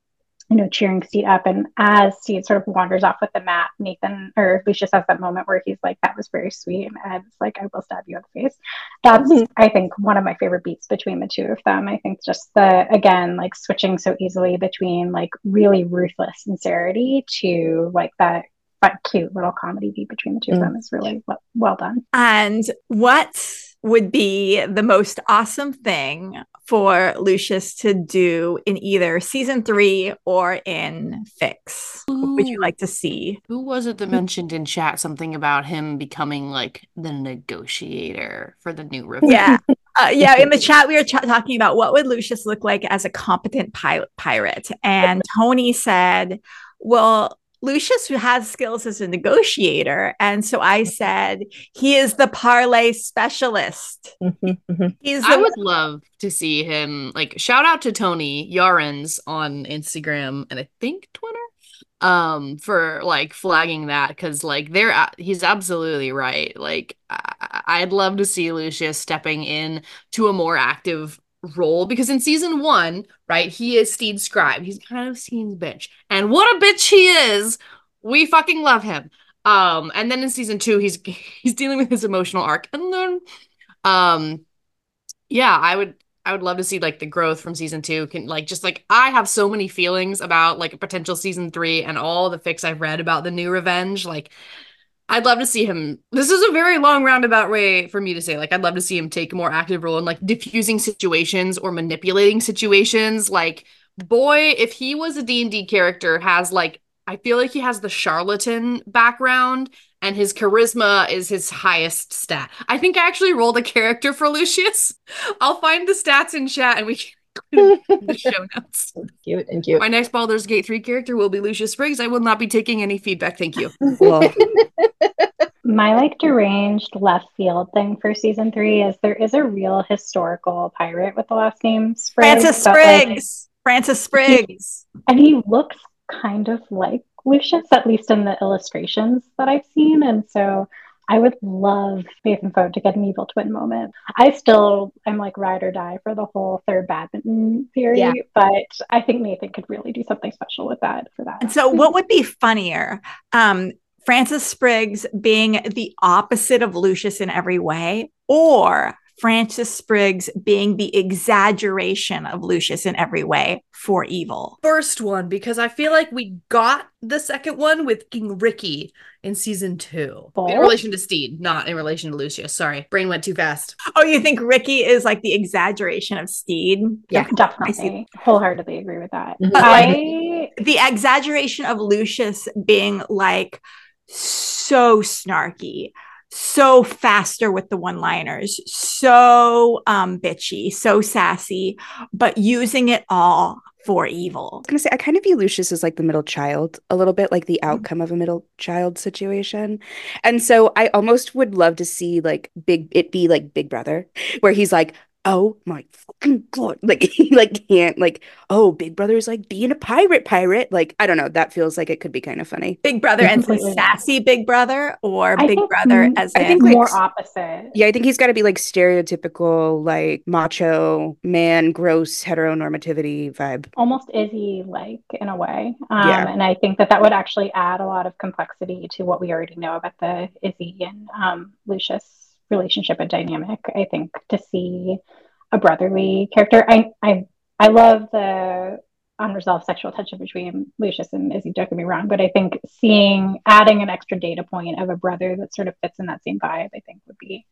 you know, cheering Stede up. And as Stede sort of wanders off with the mat, Nathan or Lucius has that moment where he's like, that was very sweet. And Ed's like, I will stab you in the face. That's, mm-hmm. I think, one of my favorite beats between the two of them. I think just the, again, like switching so easily between like really ruthless sincerity to like that that cute little comedy beat between the two mm. of them is really well, well done. And what would be the most awesome thing for Lucius to do in either season three or in Fix? Ooh. What would you like to see? Who was it that mentioned in chat something about him becoming like the negotiator for the new Revenge? Yeah. Uh, yeah, in the chat we were ch- talking about what would Lucius look like as a competent pi- pirate, and Tony said, "Well, Lucius who has skills as a negotiator. And so I said, he is the parlay specialist. Mm-hmm, mm-hmm. He's I would love to see him like shout out to Tony Yarens on Instagram and I think Twitter um for like flagging that because like they're he's absolutely right like I- i'd love to see lucius stepping in to a more active role because in season one, right, he is Stede Scribe. He's kind of Stede's bitch. And what a bitch he is. We fucking love him. Um, and then in season two, he's he's dealing with his emotional arc. And then um yeah, I would I would love to see like the growth from season two. Can like just like I have so many feelings about like a potential season three and all the fics I've read about the new revenge. Like I'd love to see him. This is a very long roundabout way for me to say. Like, I'd love to see him take a more active role in like diffusing situations or manipulating situations. Like, boy, if he was a D&D character, has like, I feel like he has the charlatan background and his charisma is his highest stat. I think I actually rolled a character for Lucius. I'll find the stats in chat and we can the show notes. Cute and cute. My next Baldur's Gate 3 character will be Lucius Spriggs. I will not be taking any feedback. Thank you. My like deranged left field thing for season three is there is a real historical pirate with the last name Spriggs. Francis Spriggs. Like, Francis Spriggs. He, and he looks kind of like Lucius, at least in the illustrations that I've seen. And so I would love Nathan Foad to get an evil twin moment. I still am like ride or die for the whole third badminton theory, yeah. but I think Nathan could really do something special with that for that. And so, what would be funnier? Um, Francis Spriggs being the opposite of Lucius in every way, or Francis Spriggs being the exaggeration of Lucius in every way for evil. First one, because I feel like we got the second one with King Ricky in season two. In relation to Stede, not in relation to Lucius. Sorry, brain went too fast. Oh, you think Ricky is like the exaggeration of Stede? Yeah, definitely. I wholeheartedly agree with that. Mm-hmm. I... the exaggeration of Lucius being like so snarky so faster with the one liners, so um, bitchy, so sassy, but using it all for evil. I was gonna say I kind of view Lucius as like the middle child, a little bit like the mm-hmm. outcome mm-hmm. of a middle child situation. And so I almost would love to see like big it be like Big Brother, where he's like, oh my fucking god like he like can't like oh big brother is like being a pirate pirate like i don't know that feels like it could be kind of funny Big Brother and Completely. sassy Big Brother, or I Big think Brother as I think, like, more opposite. yeah i think he's got to be like stereotypical like macho man gross heteronormativity vibe almost Izzy like in a way. Um, Yeah. And I think that that would actually add a lot of complexity to what we already know about the Izzy and um, Lucius relationship and dynamic. I think to see a brotherly character, I I I love the unresolved sexual tension between Lucius and Izzy. Don't get me wrong, but I think seeing adding an extra data point of a brother that sort of fits in that same vibe, I think would be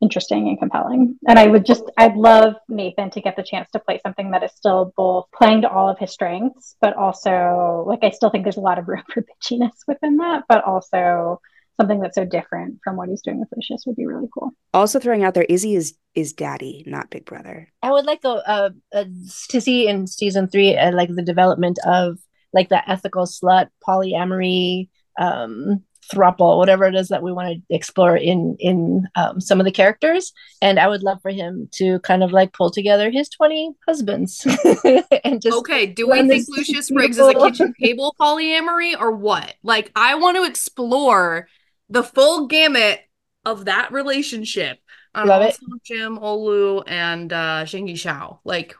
interesting and compelling. And I would just, I'd love Nathan to get the chance to play something that is still both playing to all of his strengths, but also, like, I still think there's a lot of room for bitchiness within that, but also something that's so different from what he's doing with Lucius would be really cool. also throwing out there izzy is is daddy not big brother I would like a, uh uh to see in season three, uh, like the development of like the ethical slut, polyamory, um, thruple, whatever it is that we want to explore in in um, some of the characters. And I would love for him to kind of like pull together his twenty husbands and just Okay, do we think Lucius Spriggs is a kitchen table polyamory or what? Like, I want to explore the full gamut of that relationship. Um, Love it. also Jim, Olu, and uh, Zheng Yi Sao. Like,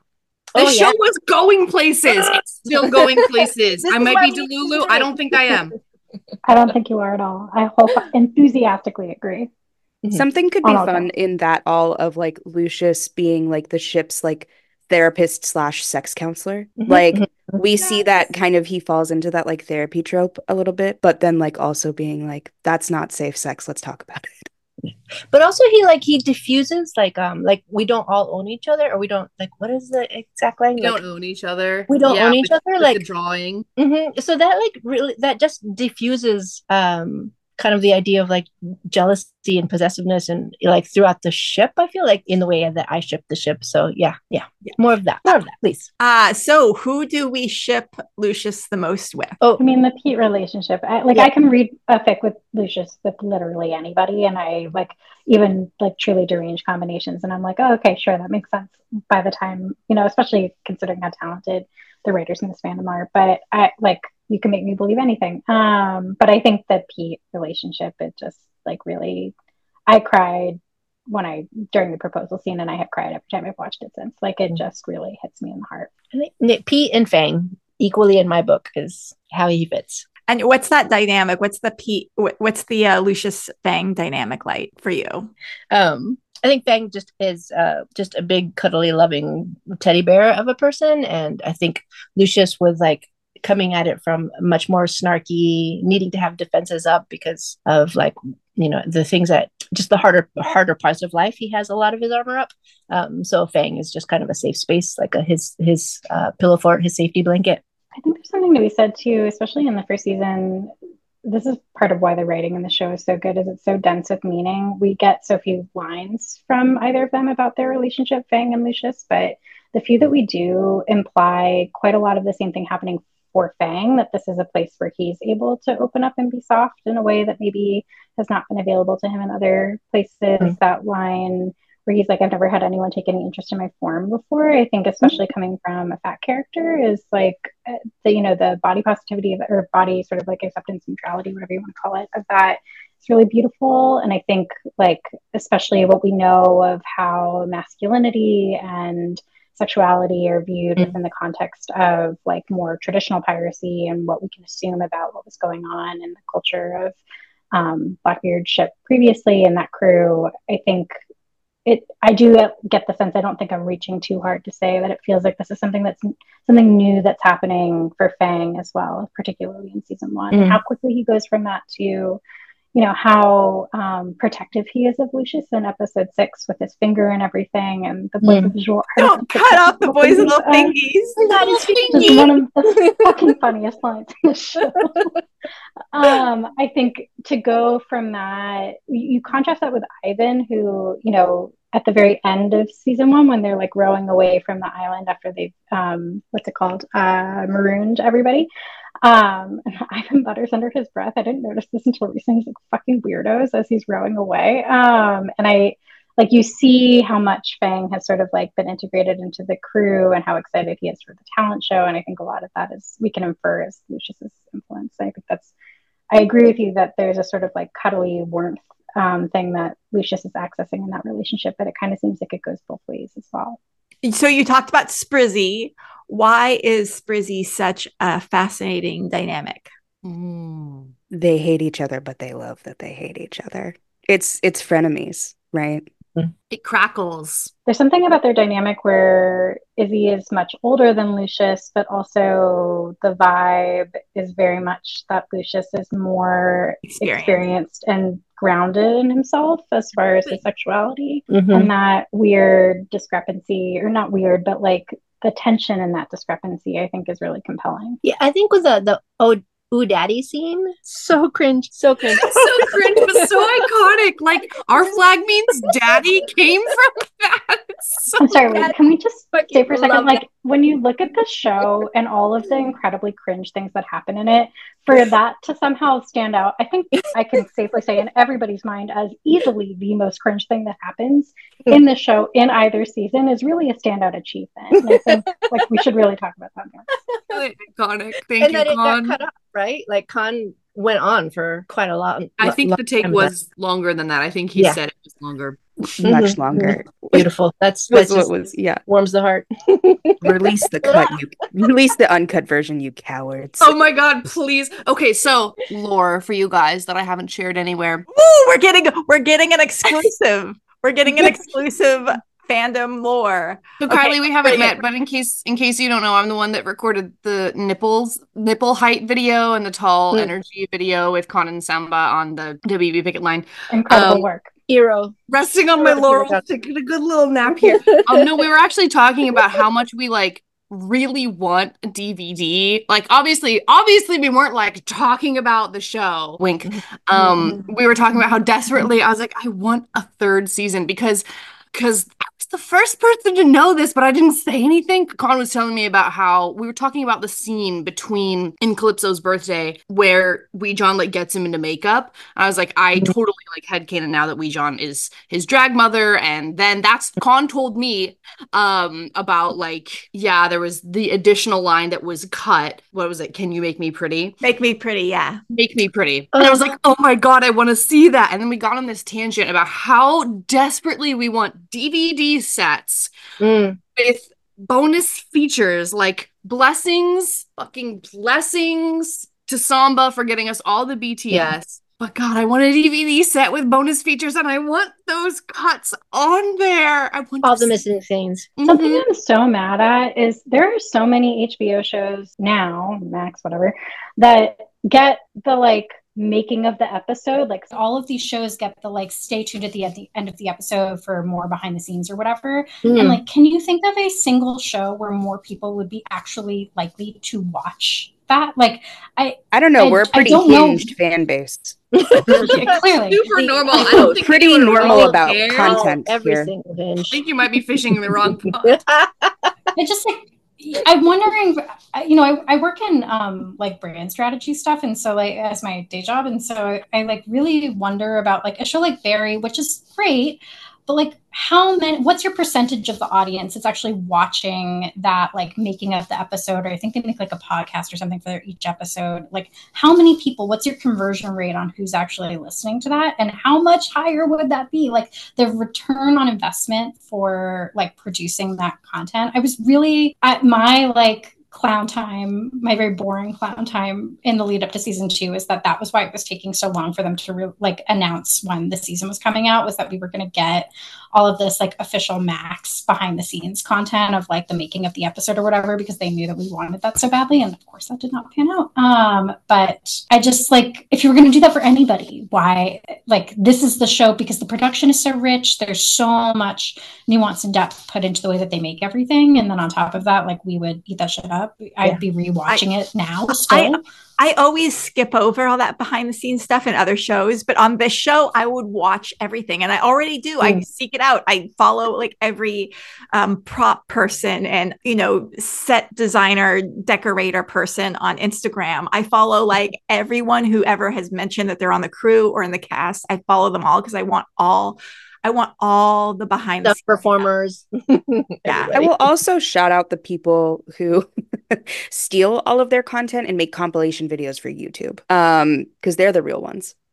Oh, this yeah. show was going places. It's still going places. I might be we Delulu. I don't think I am. I don't think you are at all. I hope enthusiastically agree. Mhm. Something could be fun in that all of like Lucius being like the ship's like therapist slash sex counselor. Mhm, Like mhm. we see that kind of he falls into that like therapy trope a little bit, but then like also being like, that's not safe sex. Let's talk about it. but also he like he diffuses like um like we don't all own each other or we don't like what is the exact line We like, don't own each other. We don't own each with- other, with like- the drawing. Mhm. So that like really that just diffuses um kind of the idea of like jealousy and possessiveness and like throughout the ship. I feel like in the way that I ship the ship. So yeah, yeah, more of that, more of that, please. Uh, so who do we ship Lucius the most with? Oh, I mean, the Pete relationship. I, like, Yeah. I can read a fic with Lucius with literally anybody, and I like even like truly deranged combinations, and I'm like, oh, okay, sure, that makes sense. By the time you know, especially considering how talented the writers in this fandom are, but I like you can make me believe anything. Um, but I think the Pete relationship, it just like really, I cried when I during the proposal scene, and I have cried every time I've watched it since. Like, it Mm. just really hits me in the heart. I think Nick- Pete and Fang equally in my book is how he fits. And what's that dynamic? What's the Pete? What's the uh, Lucius Fang dynamic like for you? Um, I think Fang just is uh, just a big, cuddly, loving teddy bear of a person, and I think Lucius was like coming at it from much more snarky, needing to have defenses up because of like you know the things that just the harder harder parts of life. He has a lot of his armor up, um, so Fang is just kind of a safe space, like a, his his uh, pillow fort, his safety blanket. I think there's something to be said too, especially in the first season. This is part of why the writing in the show is so good, is it's so dense with meaning. We get so few lines from either of them about their relationship, Fang and Lucius, but the few that we do imply quite a lot of the same thing happening for Fang, that this is a place where he's able to open up and be soft in a way that maybe has not been available to him in other places. Mm. That line where he's like, I've never had anyone take any interest in my form before. I think, especially coming from a fat character, is like uh, the you know the body positivity of or body sort of like acceptance neutrality, whatever you want to call it, of that. It's really beautiful, and I think like especially what we know of how masculinity and sexuality are viewed Mm. within the context of like more traditional piracy and what we can assume about what was going on in the culture of um, Blackbeard ship previously and that crew. I think it i do get the sense i don't think i'm reaching too hard to say that it feels like this is something that's something new that's happening for fang as well particularly in season one and Mm. how quickly he goes from that to you know how um, protective he is of lucius in episode six with his finger and everything and the boys Mm. visual art Don't cut off the boys' little Uh, fingies. Not his one of the fucking funniest lines in the show. um, I think to go from that, you you contrast that with Ivan, who, you know, at the very end of season one, when they're like rowing away from the island after they've, um, what's it called, uh, marooned everybody. Um, Ivan butters under his breath. I didn't notice this until recently. He's like fucking weirdos as he's rowing away. Um, and I, like you see how much Fang has sort of like been integrated into the crew and how excited he is for the talent show. And I think a lot of that is we can infer is Lucius's influence. I think that's I agree with you that there's a sort of like cuddly warmth um, thing that Lucius is accessing in that relationship, but it kind of seems like it goes both ways as well. So you talked about Sprizzy. Why is Sprizzy such a fascinating dynamic? Mm. They hate each other, but they love that they hate each other. It's it's frenemies, right? It crackles. There's something about their dynamic where Izzy is much older than Lucius, but also the vibe is very much that Lucius is more Experience. experienced and grounded in himself as far as his sexuality. Mhm. And that weird discrepancy, or not weird, but like the tension in that discrepancy, I think is really compelling. Yeah, I think with the the oh ooh daddy scene, so cringe, so cringe. so cringe, but so iconic. Like our flag means daddy came from that. So I'm sorry, wait, can we just stay for a second, love like when you look at the show and all of the incredibly cringe things that happen in it, for that to somehow stand out, I think I can safely say in everybody's mind as easily the most cringe thing that happens in the show in either season is really a standout achievement. And I think like we should really talk about that more. iconic. Thank and you, then it got Con. cut off, right? Like Con went on for quite a lot. I think long the take time was longer than that. I think he Yeah. said it was longer. Much longer. beautiful. That's Was that's what was yeah. warms the heart. Release the cut, you release the uncut version, you cowards. Oh my god, please. Okay, so lore for you guys that I haven't shared anywhere. Ooh, we're getting we're getting an exclusive. we're getting an exclusive fandom lore. So Okay, Kylie, we haven't bring met, but in case in case you don't know, I'm the one that recorded the nipples nipple height video and the tall Hmm. energy video with Con and Samba on the WB picket line. Incredible Um, work. Hero. Resting on my Sure, laurels, sure. taking a good little nap here. oh no, we were actually talking about how much we like really want a DVD. Like obviously, obviously we weren't like talking about the show. Wink. Um, we were talking about how desperately I was like, I want a third season because because I was the first person to know this, but I didn't say anything. Con was telling me about how we were talking about the scene between in Calypso's birthday where Wee John like gets him into makeup. I was like, I totally like headcanon now that Wee John is his drag mother. And then that's Con told me um about like, yeah, there was the additional line that was cut. What was it? Can you make me pretty? Make me pretty, yeah. make me pretty. And I was like, oh my God, I want to see that. And then we got on this tangent about how desperately we want DVD sets Mm. with bonus features like blessings, fucking blessings to Samba for getting us all the BTS. Yeah. But God, I want a DVD set with bonus features and I want those cuts on there. I want All the missing scenes. Something Mhm. I'm so mad at is there are so many HBO shows now, Max, whatever, that get the like making of the episode. Like all of these shows get the like stay tuned at the, at the end of the episode for more behind the scenes or whatever Mm. and like can you think of a single show where more people would be actually likely to watch that like i I don't know. I- we're a pretty don't know. fan base. clearly Super the- normal. I don't think Pretty normal about cares. content. every here. single I think you might be fishing in the wrong pond. I just like I'm wondering, you know, I, I work in um like brand strategy stuff, and so like as my day job, and so I, I like really wonder about like a show like Barry, which is great, but like how many? What's your percentage of the audience that's actually watching that like making of the episode, or I think they make like a podcast or something for each episode. Like how many people? What's your conversion rate on who's actually listening to that, and how much higher would that be? Like the return on investment for like producing that content. I was really at my like clown time, my very boring clown time in the lead up to season two is that that was why it was taking so long for them to re- like announce when the season was coming out was that we were going to get all of this like official max behind the scenes content of like the making of the episode or whatever because they knew that we wanted that so badly and of course that did not pan out. Um but i just like if you were going to do that for anybody why like this is the show because the production is so rich there's so much nuance and depth put into the way that they make everything and then on top of that like we would eat that shit up. I'd be rewatching it now still. I always skip over all that behind the scenes stuff in other shows, but on this show, I would watch everything, and I already do. I Mm. seek it out. I follow like every um, prop person and you know set designer, decorator person on Instagram. I follow like everyone who ever has mentioned that they're on the crew or in the cast. I follow them all because I want all. I want all the behind the The scenes. performers. Yeah. I will also shout out the people who steal all of their content and make compilation videos for YouTube. Um, because they're the real ones.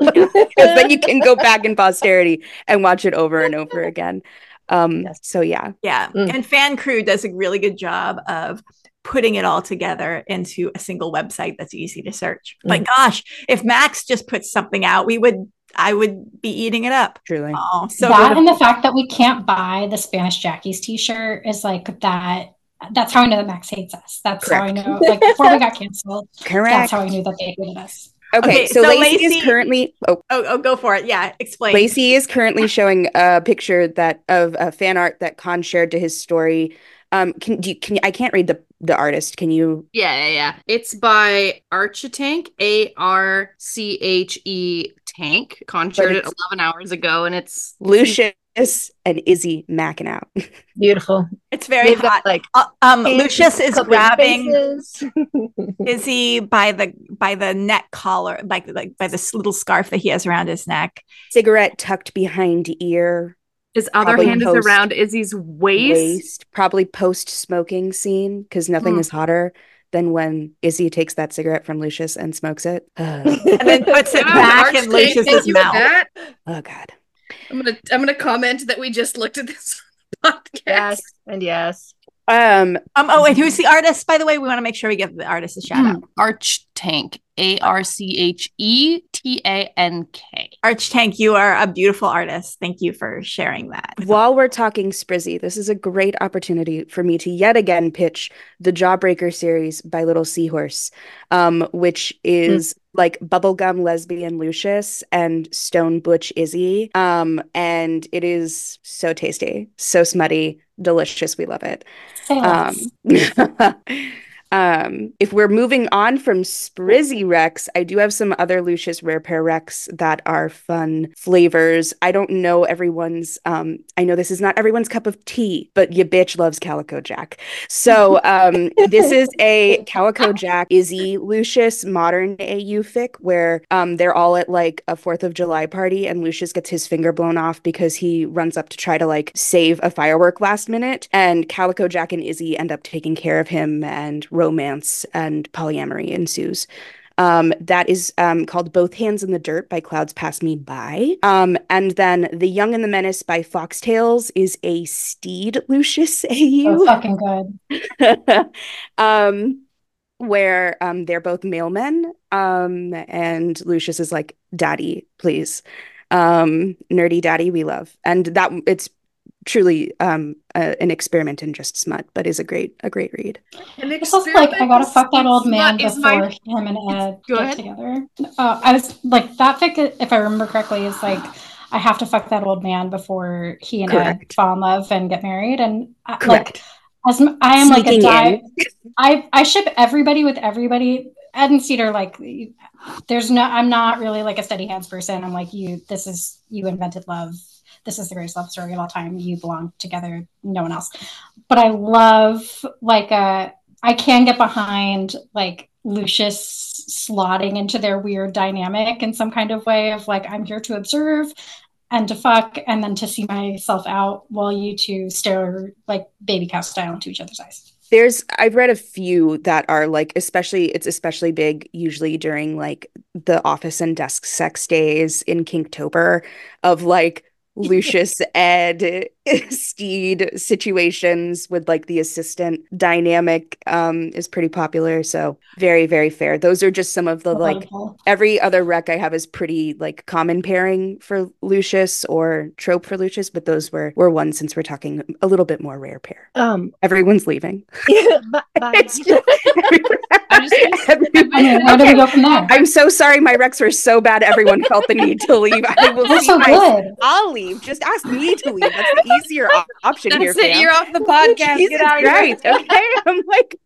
Because then you can go back in posterity and watch it over and over again. Um, Yes. so yeah. Yeah. Mm. And Fan Crew does a really good job of putting it all together into a single website that's easy to search. But gosh, if Max just puts something out, we would I would be eating it up. Truly. Oh, so that good. and the fact that we can't buy the Spanish Jackies t-shirt is like that. That's how I know that Max hates us. That's how I know. Like before we got canceled, Correct. that's how I knew that they hated us. Okay, Okay, so, so Lacey, Lacey- is currently oh oh, oh, go for it. Yeah, explain. Lacey is currently showing a picture that of a fan art that Con shared to his story. Um, can do you, can you, I can't read the the artist. Can you? Yeah, yeah, yeah. It's by Archetank, A R C H E Tank. Con shared it it's- 11 hours ago, and it's Lucius and Izzy macking out. Beautiful. It's very They've got, hot. like Uh, um, hands Lucius is cupping grabbing faces. Izzy by the by the neck collar, like like by this little scarf that he has around his neck. Cigarette tucked behind ear, his other Probably hand post- is around Izzy's waist. waist, probably post smoking scene because nothing Mm. is hotter than when Izzy takes that cigarette from Lucius and smokes it. Ugh. And then puts it Wow, back in Lucius's thank you for mouth. that. oh God. I'm gonna I'm gonna comment that we just looked at this podcast. yes, and yes. Um, Um, oh, and who's the artist, by the way? We want to make sure we give the artist a shout Hmm. out. Arch Tank. A R C H E T A N K. Arch Tank, you are a beautiful artist. Thank you for sharing that. While we're talking Sprizzy, this is a great opportunity for me to yet again pitch the Jawbreaker series by Little Seahorse, um, which is like bubblegum lesbian Lucius and stone butch Izzy. Um, and it is so tasty, so smutty, delicious. We love it. Um. um, if we're moving on from Sprizzy Rex, I do have some other Lucius Rare Pair Rex that are fun flavors. I don't know everyone's, um, I know this is not everyone's cup of tea, but ya bitch loves Calico Jack. So um, this is a Calico Jack Izzy Lucius modern AU fic where um, they're all at like a 4th of July party and Lucius gets his finger blown off because he runs up to try to like save a firework last minute. And Calico Jack and Izzy end up taking care of him and romance and polyamory ensues. Um, that is um, called Both Hands in the Dirt by Clouds Pass Me By. Um, and then The Young and the Menace by Foxtails is a Stede Lucius AU. fucking good. um, where um, they're both male men. Um, and Lucius is like, Daddy, please. Um, nerdy daddy, we love. And that it's truly um a, an experiment in just smut, but is a great a great read. An It's also like I gotta fuck that old man before my him and Ed Go get together. Uh, I was like that fic, if I remember correctly, is like I have to fuck that old man before he and Ed fall in love and get married. And I, like as m- I am like a Sneaking die. I I ship everybody with everybody. Ed and Cedar like there's no I'm not really like a steady hands person. I'm like you. This is you invented love. This is the greatest love story of all time. You belong together. No one else. But I love like uh I can get behind like Lucius slotting into their weird dynamic in some kind of way of like I'm here to observe and to fuck and then to see myself out while you two stare like baby cow style into each other's eyes. There's I've read a few that are like especially it's especially big usually during like the office and desk sex days in Kinktober of like Lucius Ed Stede situations with like the assistant dynamic um is pretty popular so very very fair those are just some of the like every other rec I have is pretty like common pairing for Lucius or trope for Lucius but those were were one since we're talking a little bit more rare pair Um, everyone's leaving bye, bye. it's I'm just I mean, where do we go from there? I'm so sorry my recs were so bad everyone felt the need to leave. I will They're leave so my- good. I'll leave. Just ask me to leave. That's the easier op- option here, That's it. fam. You're off the podcast. Jesus Get out of here. Okay. I'm like,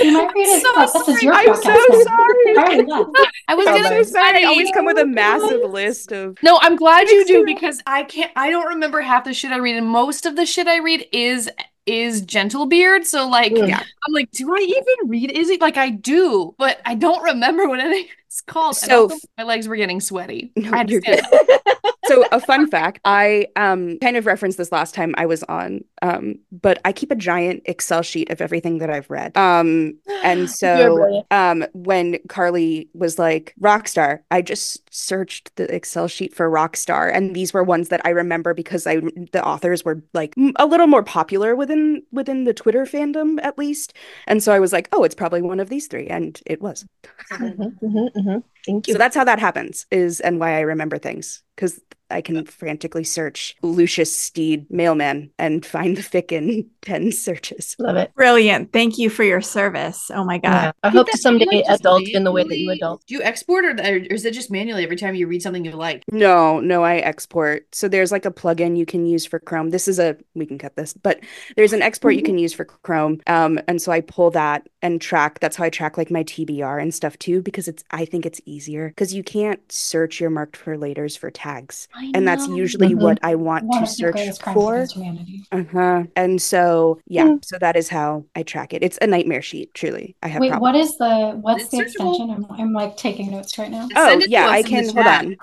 You might read it. So but this is your I'm podcast. so sorry. I was I'm gonna so sorry. I say- always come with a massive list of No, I'm glad you do because I can't I don't remember half the shit I read and most of the shit I read is is Gentlebeard. So like. Yeah. I'm like, do I even read Izzy? Like I do, but I don't remember what any of it It's called. So also my legs were getting sweaty. No, I you're good. so a fun fact i um kind of referenced this last time i was on um but i keep a giant excel sheet of everything that i've read um and so um when carly was like rockstar i just searched the excel sheet for rockstar and these were ones that i remember because i the authors were like m- a little more popular within within the twitter fandom at least and so i was like oh it's probably one of these three and it was Mhm, mhm, mhm. Thank you. so that's how that happens is and why i remember things because i can frantically search lucius stede mailman and find the fic in 10 searches Love it. Brilliant. Thank you for your service. Oh my God. Yeah. I Do hope to someday do you, like, adult in the way that you adult. Do you export or, or is it just manually every time you read something you like? no no i export so there's like a plugin you can use for chrome this is a we can cut this but there's an export you can use for chrome um and so i pull that and track that's how i track like my tbr and stuff too because it's i think it's easier because you can't search your marked for laters for tags and that's usually Mhm. what i want One to search for. Uh-huh. And so, yeah, Mm. so that is how I track it. It's a nightmare sheet, truly. I have Wait, problems. what is the what's It's the extension? I'm, I'm like taking notes right now. Oh, Send it to yeah, us I can hold on.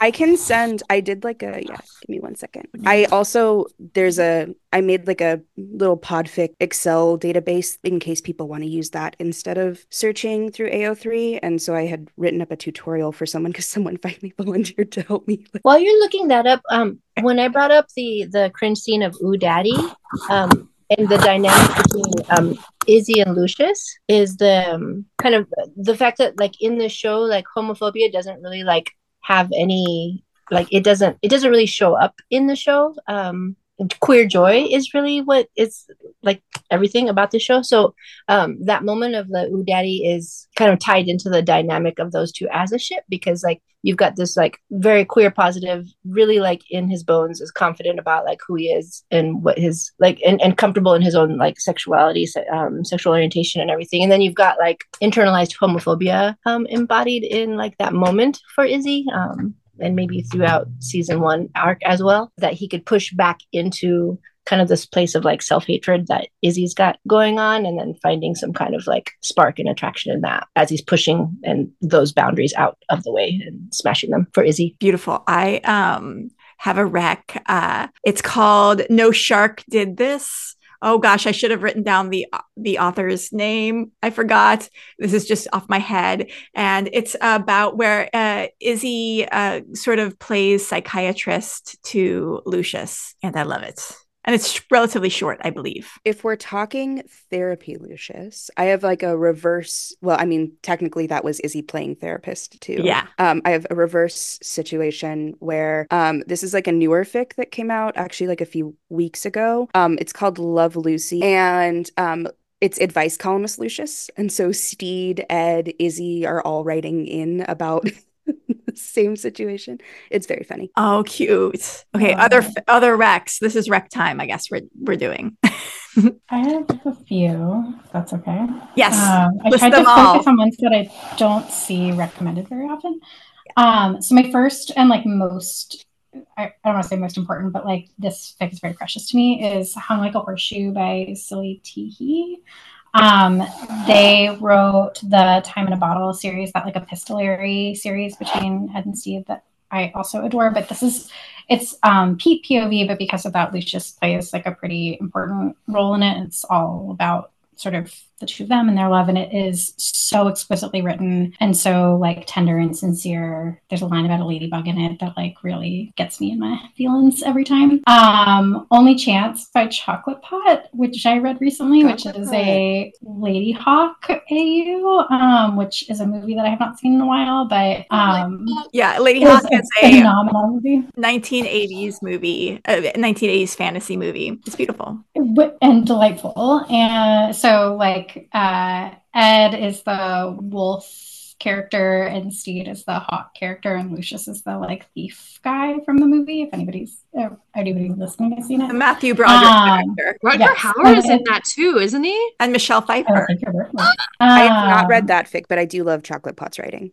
I can send I did like a yeah, give me one second. I also there's a I made like a little podfic Excel database in case people want to use that instead of searching through AO3. And so I had written up a tutorial for someone because someone finally volunteered to help me. While you're looking that up, um, when I brought up the the cringe scene of Ooh Daddy, um, and the dynamic between um Izzy and Lucius is the um, kind of the fact that like in the show, like homophobia doesn't really like have any like it doesn't it doesn't really show up in the show. Um, queer joy is really what is like everything about the show. So um that moment of the Ooh Daddy is kind of tied into the dynamic of those two as a ship because like you've got this like very queer positive really like in his bones is confident about like who he is and what his like and, and comfortable in his own like sexuality se- um, sexual orientation and everything and then you've got like internalized homophobia um, embodied in like that moment for izzy um, and maybe throughout season one arc as well that he could push back into kind of this place of like self-hatred that Izzy's got going on and then finding some kind of like spark and attraction in that as he's pushing and those boundaries out of the way and smashing them for Izzy. Beautiful. I um have a rec. Uh it's called No Shark Did This. Oh gosh, I should have written down the the author's name. I forgot. This is just off my head, and it's about where uh, Izzy uh, sort of plays psychiatrist to Lucius, and I love it. And it's relatively short, I believe. If we're talking therapy, Lucius, I have like a reverse. Well, I mean, technically that was Izzy playing therapist too. Yeah. Um, I have a reverse situation where um, this is like a newer fic that came out actually like a few weeks ago. Um, it's called Love Luci, and um, it's advice columnist Lucius, and so Stede, Ed, Izzy are all writing in about same situation. It's very funny. Oh, cute. Okay, Oh. other other recs. This is rec time. I guess we're we're doing. I have a few. That's okay. yes. Um, I list tried to them all. focus on ones that I don't see recommended very often. Um, so my first and like most, I, I don't want to say most important, but like this fic is very precious to me is Hung Like a Horseshoe by Silly Teehee. Um, they wrote the Time in a Bottle series, that like epistolary series between Ed and Stede that I also adore. But this is it's um Pete POV, but because of that, Lucius plays like a pretty important role in it. It's all about sort of the two of them and their love, and it is so exquisitely written and so like tender and sincere. There's a line about a ladybug in it that like really gets me in my feelings every time. Um, Only Chance by Chocolate Pot, which I read recently, which is Pot. a Ladyhawke AU, um, which is a movie that I have not seen in a while, but um, yeah, Ladyhawke is a phenomenal movie. 1980s movie, uh, 1980s fantasy movie. It's beautiful. and delightful. And so, like, uh, Ed is the wolf character, and Stede is the hawk character, and Lucius is the like thief guy from the movie. If anybody's uh, anybody listening has seen The it, Matthew Broderick Um, character Roger Yes. Howard is in that too, isn't he? and Michelle Pfeiffer. think you're. I have not Um, read that fic, but I do love Chocolate Pot's writing.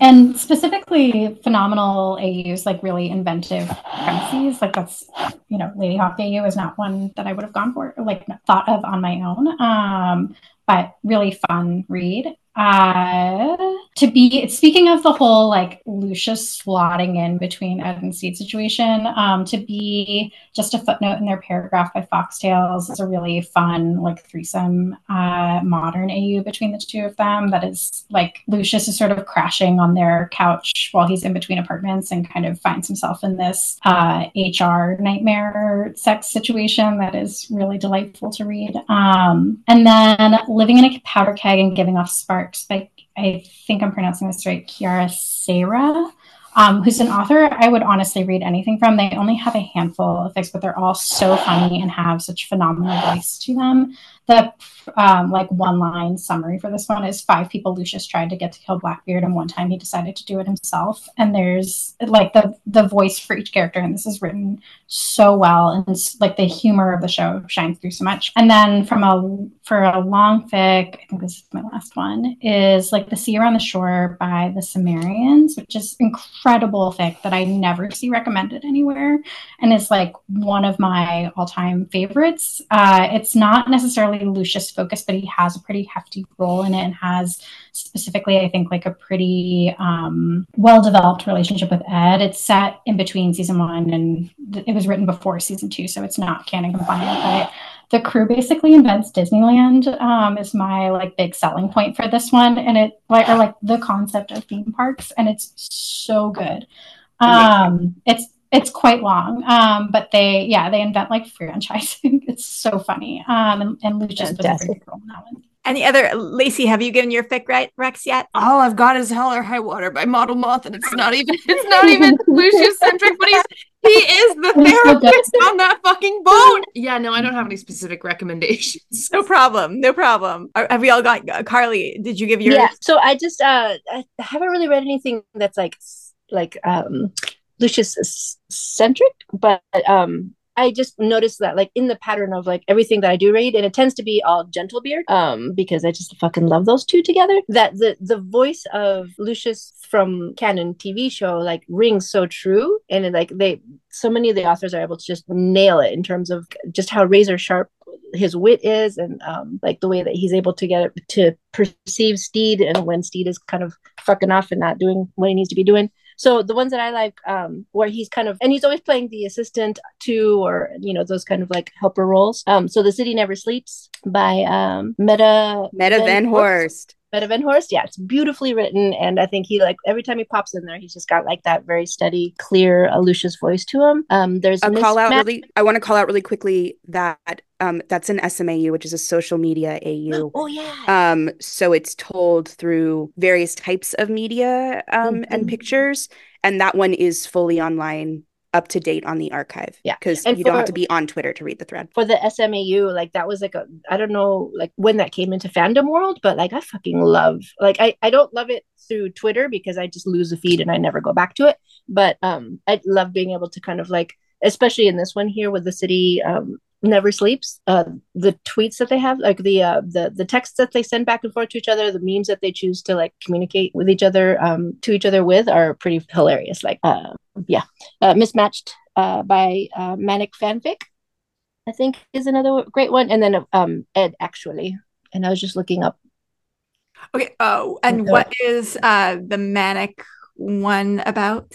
and specifically phenomenal AUs, like really inventive premises. Like that's, you know, Ladyhawke AU is not one that I would have gone for, like thought of on my own. Um, but really fun read. Uh, to be speaking of the whole like Lucius slotting in between Ed and Stede situation, um, to be just a footnote in their paragraph by Foxtails is a really fun like threesome uh, modern AU between the two of them. That is like Lucius is sort of crashing on their couch while he's in between apartments and kind of finds himself in this uh, HR nightmare sex situation that is really delightful to read. Um, and then living in a powder keg and giving off sparks by I think I'm pronouncing this right, Kiara Sayre, um, who's an author I would honestly read anything from. They only have a handful of fics, but they're all so funny and have such phenomenal voice to them the um, like one line summary for this one is five people Lucius tried to get to kill Blackbeard, and one time he decided to do it himself. And there's like the the voice for each character, and this is written so well, and like the humor of the show shines through so much. And then from a for a long fic, I think this is my last one, is like the Sea Around the Shore by the Cimmerians, which is incredible fic that I never see recommended anywhere, and is like one of my all time favorites. Uh, it's not necessarily Lucius focused, but he has a pretty hefty role in it and has specifically, I think, like a pretty um, well developed relationship with Ed. It's set in between season one and th- it was written before season two, so it's not canon compliant. But the crew basically invents Disneyland um, is my like big selling point for this one, and it like or like the concept of theme parks, and it's so good. Um, it's it's quite long um but they yeah they invent like franchising it's so funny um and, and lucius was a pretty cool on that one any other Lacey? Have you given your fic right Rex yet? All I've got is Hell or High Water by Model Moth, and it's not even it's not even Lucius centric, but he's he is the therapist on that fucking boat. Yeah, no, I don't have any specific recommendations. No problem, no problem. Are, have we all got uh, Carly? Did you give your? Yeah. So I just uh I haven't really read anything that's like like um Lucius centric, but um, I just noticed that like in the pattern of like everything that I do read, and it tends to be all Gentlebeard, um, because I just fucking love those two together. That the the voice of Lucius from canon TV show like rings so true, and it, like they so many of the authors are able to just nail it in terms of just how razor sharp his wit is and um, like the way that he's able to get it to perceive Stede and when Stede is kind of fucking off and not doing what he needs to be doing. So the ones that I like, um, where he's kind of, and he's always playing the assistant to, or you know those kind of like helper roles. Um, so the city never sleeps by um, Meta Meta Van, Van Horst. Meta Van Horst, yeah, it's beautifully written, and I think he like every time he pops in there, he's just got like that very steady, clear, Lucius voice to him. Um, there's a call out really. I want to call out really quickly that um, that's an SMAU, which is a social media AU. Oh yeah. Um, so it's told through various types of media um, mm-hmm. and pictures, and that one is fully online up to date on the archive. Yeah. Because you for, don't have to be on Twitter to read the thread. For the SMAU, like that was like a I don't know like when that came into fandom world, but like I fucking love like I, I don't love it through Twitter because I just lose the feed and I never go back to it. But um I love being able to kind of like especially in this one here with the city um never sleeps. Uh the tweets that they have like the uh the the texts that they send back and forth to each other the memes that they choose to like communicate with each other um to each other with are pretty hilarious. Like uh yeah. Uh, mismatched uh by uh manic fanfic i think is another great one. And then um ed actually. And i was just looking up okay oh and what is uh the manic one about?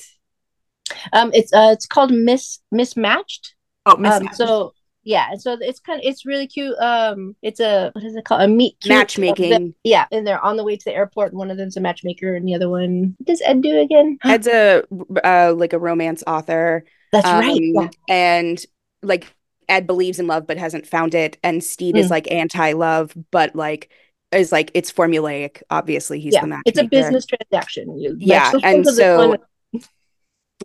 Um it's uh it's called miss mismatched. Oh mismatched. Um, so yeah so it's kind of it's really cute um it's a what is it called a meet matchmaking yeah and they're on the way to the airport and one of them's a matchmaker and the other one does ed do again ed's a uh, like a romance author that's um, right yeah. and like ed believes in love but hasn't found it and stede mm. is like anti-love but like is like it's formulaic obviously he's yeah, the matchmaker. it's a business transaction yeah and so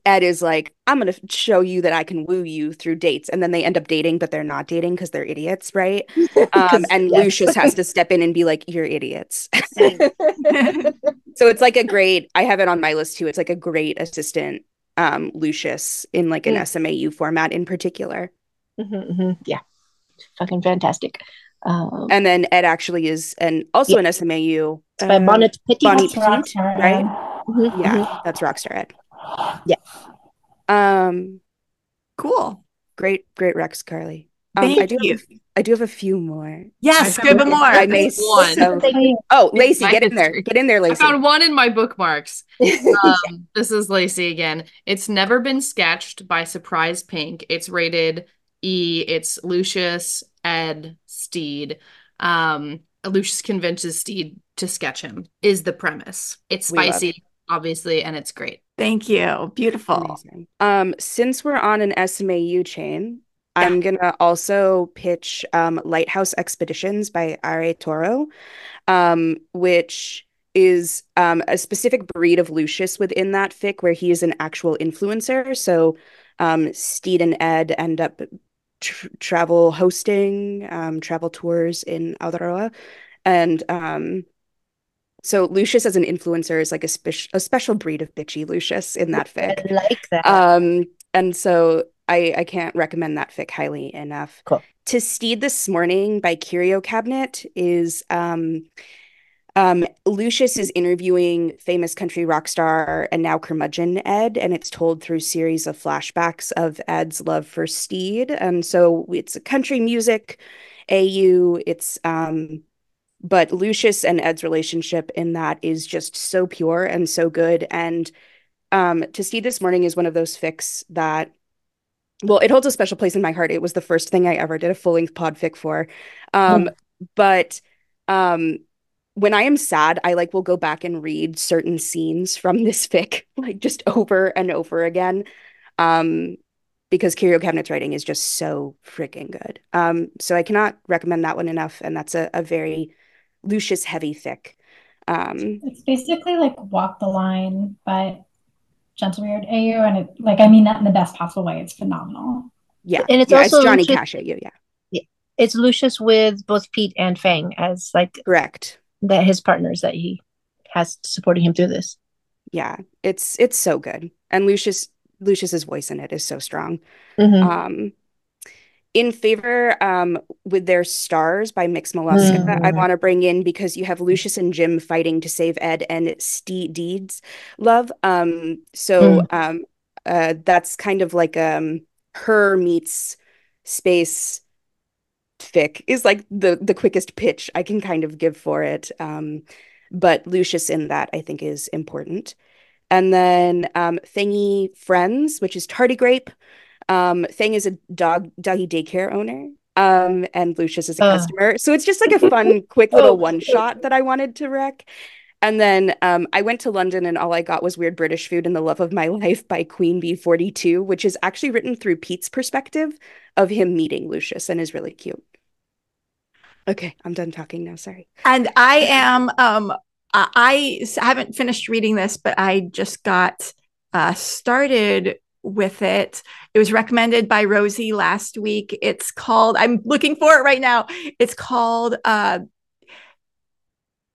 Ed is like, I'm going to show you that I can woo you through dates. And then they end up dating, but they're not dating because they're idiots, right? Um, and yes. Lucius has to step in and be like, You're idiots. so it's like a great, I have it on my list too. It's like a great assistant, um, Lucius in like an mm. SMAU format in particular. Mm-hmm, mm-hmm. Yeah. Fucking fantastic. Um, and then Ed actually is and also yeah. an SMAU. It's by Bonnet Petit. Bonnet Petit, right? Mm-hmm, yeah, mm-hmm. that's Rockstar Ed. Yeah. Um cool. Great, great Rex Carly. Um, Thank I do you. Have, I do have a few more. Yes, I give found them more. I may One. so- Oh, Lacey, get in there. Get in there, Lacey. I found one in my bookmarks. Um, this is Lacey again. It's never been sketched by Surprise Pink. It's rated E. It's Lucius Ed Stede. Um, Lucius convinces Stede to sketch him. Is the premise? It's We love spicy, obviously, and it's great. Thank you. Beautiful. Amazing. Um, since we're on an SMAU chain, I'm gonna also pitch um, Lighthouse Expeditions by Are Toro, um, which is um, a specific breed of Lucius within that fic where he is an actual influencer. So um, Stede and Ed end up tr- travel hosting um, travel tours in Aotearoa, and um, so Lucius as an influencer is like a, spe- a special breed of bitchy Lucius in that fic. I like that. Um, and so I I can't recommend that fic highly enough. Cool. To Steed This Morning by Curio Cabinet is um um Lucius is interviewing famous country rock star and now curmudgeon Ed, and it's told through series of flashbacks of Ed's love for Stede. And so it's a country music AU. It's um but Lucius and Ed's relationship in that is just so pure and so good. And um, To See This Morning is one of those fics that, well, it holds a special place in my heart. It was the first thing I ever did a full length pod fic for. Um, But um, when I am sad, I like will go back and read certain scenes from this fic, like just over and over again. Um, because Curio Cabinet's writing is just so freaking good. Um, so I cannot recommend that one enough. And that's a, a very Lucius heavy fic. Um, It's basically like Walk the Line, but Gentlebeard AU, and it like I mean that in the best possible way. It's phenomenal. yeah. And it's yeah, also it's Johnny Lucius- Cash at you, yeah. it's Lucius with both Pete and Fang as like Correct. that his partners that he has supporting him through this. Yeah. It's it's so good. And Lucius Lucius's voice in it is so strong. Mhm. Um in favor um with their stars by Mix Mollusca, I Mm. want to bring in because you have Lucius and Jim fighting to save Ed and Steve Deeds love. Um so um uh that's kind of like um her meets space fic is like the the quickest pitch I can kind of give for it. Um but Lucius in that I think is important. And then um Thingy Friends, which is Tardigrape. Um Thing is a dog doggy daycare owner. Um and Lucius is a Uh. customer. So it's just like a fun quick little Oh. one shot that I wanted to wreck. And then um, I went to London and all I got was Weird British Food and the Love of My Life by Queen Bee 42, which is actually written through Pete's perspective of him meeting Lucius and is really cute. Okay, I'm done talking now. Sorry. And I am um I haven't finished reading this, but I just got uh started with it. It was recommended by Rosie last week. It's called I'm looking for it right now. It's called uh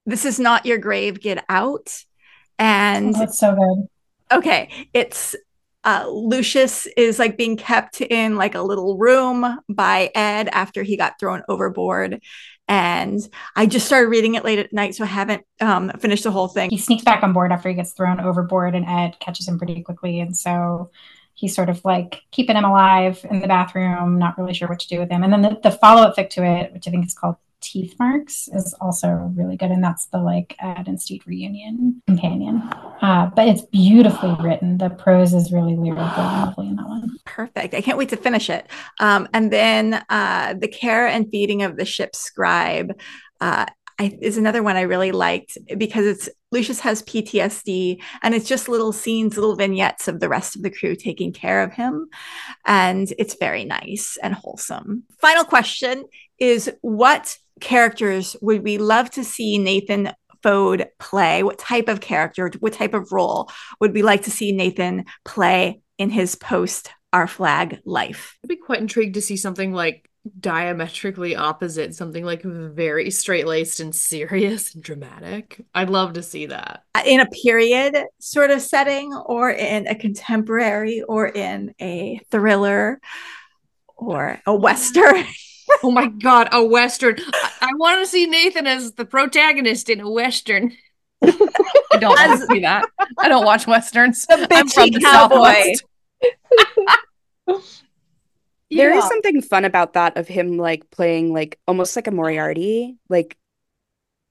This is not your grave, get out. And Oh, it's so good. Okay, it's uh, Lucius is like being kept in like a little room by Ed after he got thrown overboard, and I just started reading it late at night, so I haven't um, finished the whole thing. He sneaks back on board after he gets thrown overboard, and Ed catches him pretty quickly, and so he's sort of like keeping him alive in the bathroom, not really sure what to do with him. And then the, the follow-up fic to it, which I think is called Teeth Marks, is also really good, and that's the like Ed and Stede reunion companion. Uh, but it's beautifully written. The prose is really lyrical and lovely in that one. Perfect. I can't wait to finish it. Um, and then uh, the care and feeding of the Ship scribe. Uh, I, is another one I really liked because it's Lucius has PTSD and it's just little scenes, little vignettes of the rest of the crew taking care of him. And it's very nice and wholesome. Final question is what characters would we love to see Nathan Foad play? What type of character, what type of role would we like to see Nathan play in his post our flag life? I'd be quite intrigued to see something like diametrically opposite, something like very straight laced and serious and dramatic. I'd love to see that. Uh, in a period sort of setting, or in a contemporary, or in a thriller, or a western. Oh my god, a western! I, I want to see Nathan as the protagonist in a western. I don't want to see that. I don't watch westerns. The I'm from bitchy the cowboy. Southwest. There is Yeah. something fun about that of him like playing like almost like a Moriarty, like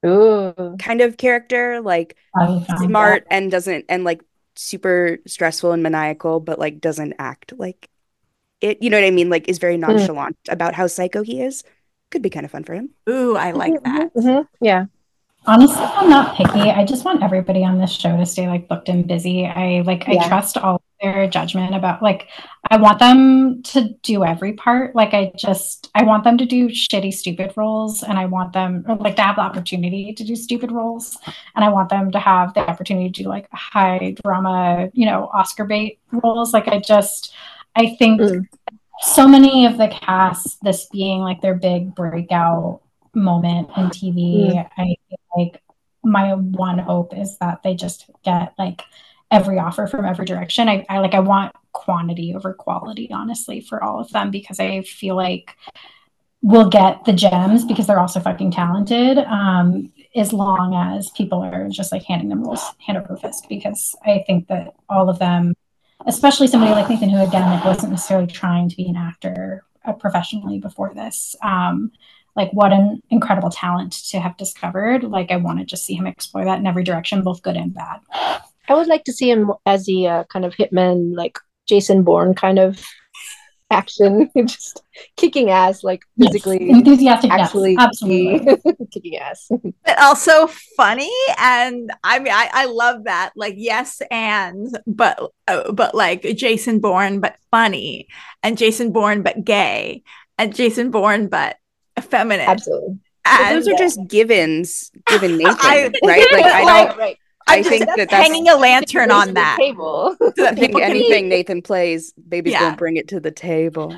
Ooh. kind of character, like I found smart and doesn't and like super stressful and maniacal, but like doesn't act like it. You know what I mean? Like is very mm. nonchalant about how psycho he is. Could be kind of fun for him. Ooh, I mm-hmm, like that. Mhm. Yeah. Honestly, I'm not picky. I just want everybody on this show to stay like booked and busy. I like I trust all of their judgment about like I want them to do every part. Like I just I want them to do shitty stupid roles and I want them or like to have the opportunity to do stupid roles and I want them to have the opportunity to do like high drama, you know, Oscar bait roles. Like I just I think Mm. so many of the cast this being like their big breakout moment in TV. I like my one hope is that they just get like every offer from every direction. I, I like I want quantity over quality, honestly, for all of them because I feel like we'll get the gems because they're also fucking talented. Um, as long as people are just like handing them rules hand over fist, because I think that all of them, especially somebody like Nathan, who again like wasn't necessarily trying to be an actor uh, professionally before this, um, like what an incredible talent to have discovered. Like I want to just see him explore that in every direction, both good and bad. I would like to see him as the uh, kind of hitman, like Jason Bourne kind of action, just kicking ass, like Yes. physically, enthusiastic, yes, absolutely. kicking ass. but also funny and i mean i, I love that like yes and but uh, but like jason bourne but funny and jason bourne but gay and jason bourne but feminine Absolutely. And those are just givens given nature, I- right? Like I Like, don't right. I I'm just think that that's hanging a lantern on that table. so that I think people can anything Nathan plays, babies Yeah. don't bring it to the table.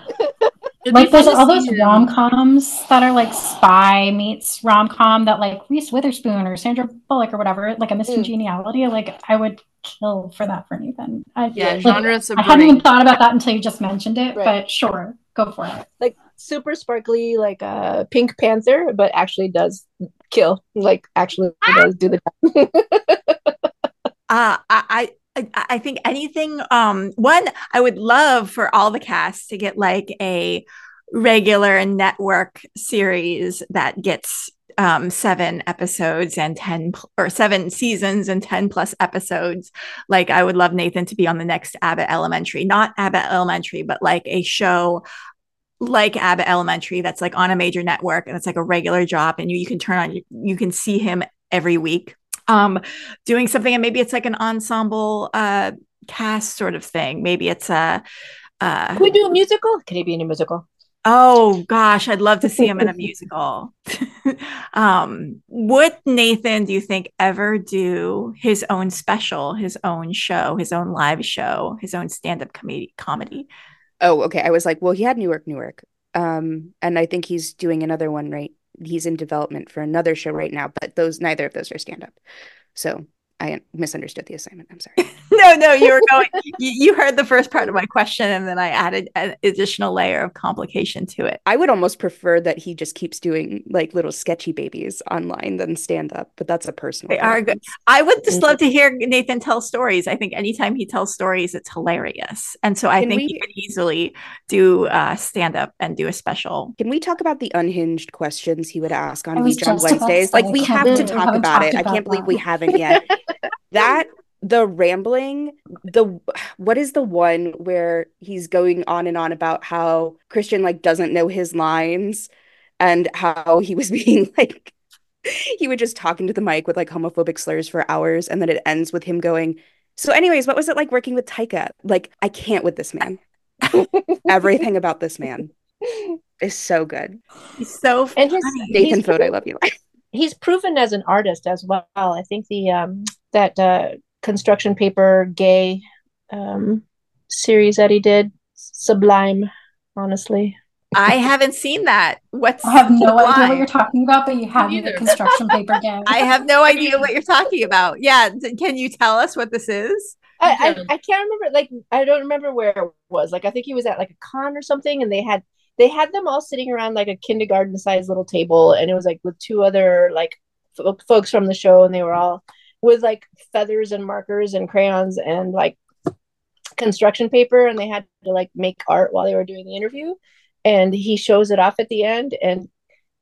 Like there's all those rom coms that are like spy meets rom com that like Reese Witherspoon or Sandra Bullock or whatever, like a Miss Mm. Like I would kill for that for Nathan. I, Yeah, like, genre I hadn't even thought about that until you just mentioned it, Right. but sure, go for it. like super sparkly, like a uh, Pink Panther, but actually does kill. Like actually does do the job. uh, I, I I think anything. Um, one I would love for all the cast to get like a regular network series that gets um seven episodes and 10 pl- or seven seasons and 10 plus episodes like i would love nathan to be on the next abbott elementary not abbott elementary but like a show like abbott elementary that's like on a major network and it's like a regular job and you, you can turn on you, can see him every week um doing something and maybe it's like an ensemble uh cast sort of thing maybe it's a uh Can we do a musical? Can he be in a musical? oh gosh i'd love to see him in a musical um would nathan do you think ever do his own special his own show his own live show his own stand-up comedy comedy Oh, okay. I was like, well, he had Newark, Newark. Um, and I think he's doing another one right. He's in development for another show right now, but those neither of those are stand up. So I misunderstood the assignment. I'm sorry. no no you were going you, you heard the first part of my question and then i added an additional layer of complication to it I would almost prefer that he just keeps doing like little sketchy babies online than stand up, but that's a personal. They are good. I would just love to hear Nathan tell stories. I think anytime he tells stories, it's hilarious. And so I Can think we- he could easily do uh, stand up and do a special. Can we talk about the unhinged questions he would ask on was on just about to Wednesdays? Like we have to talk haven't about it. talked I can't about believe we haven't yet. that the rambling, the what is the one where he's going on and on about how Christian like doesn't know his lines and how he was being like he would just talk into the mic with like homophobic slurs for hours and then it ends with him going, So anyways, what was it like working with Taika? Like I can't with this man. Everything about this man is so good. He's so And his funny. Nathan he's Foad, I love you. He's proven as an artist as well. I think the um that uh construction paper gay um series that he did sublime honestly I haven't seen that. What's I have no idea what you're talking about, but you have the construction paper gang. I have no idea what you're talking about. Yeah, can you tell us what this is? I, I I can't remember like I don't remember where it was like I think he was at like a con or something and they had they had them all sitting around like a kindergarten sized little table and it was like with two other like fo- folks from the show and they were all with like feathers and markers and crayons and like construction paper and they had to like make art while they were doing the interview and he shows it off at the end and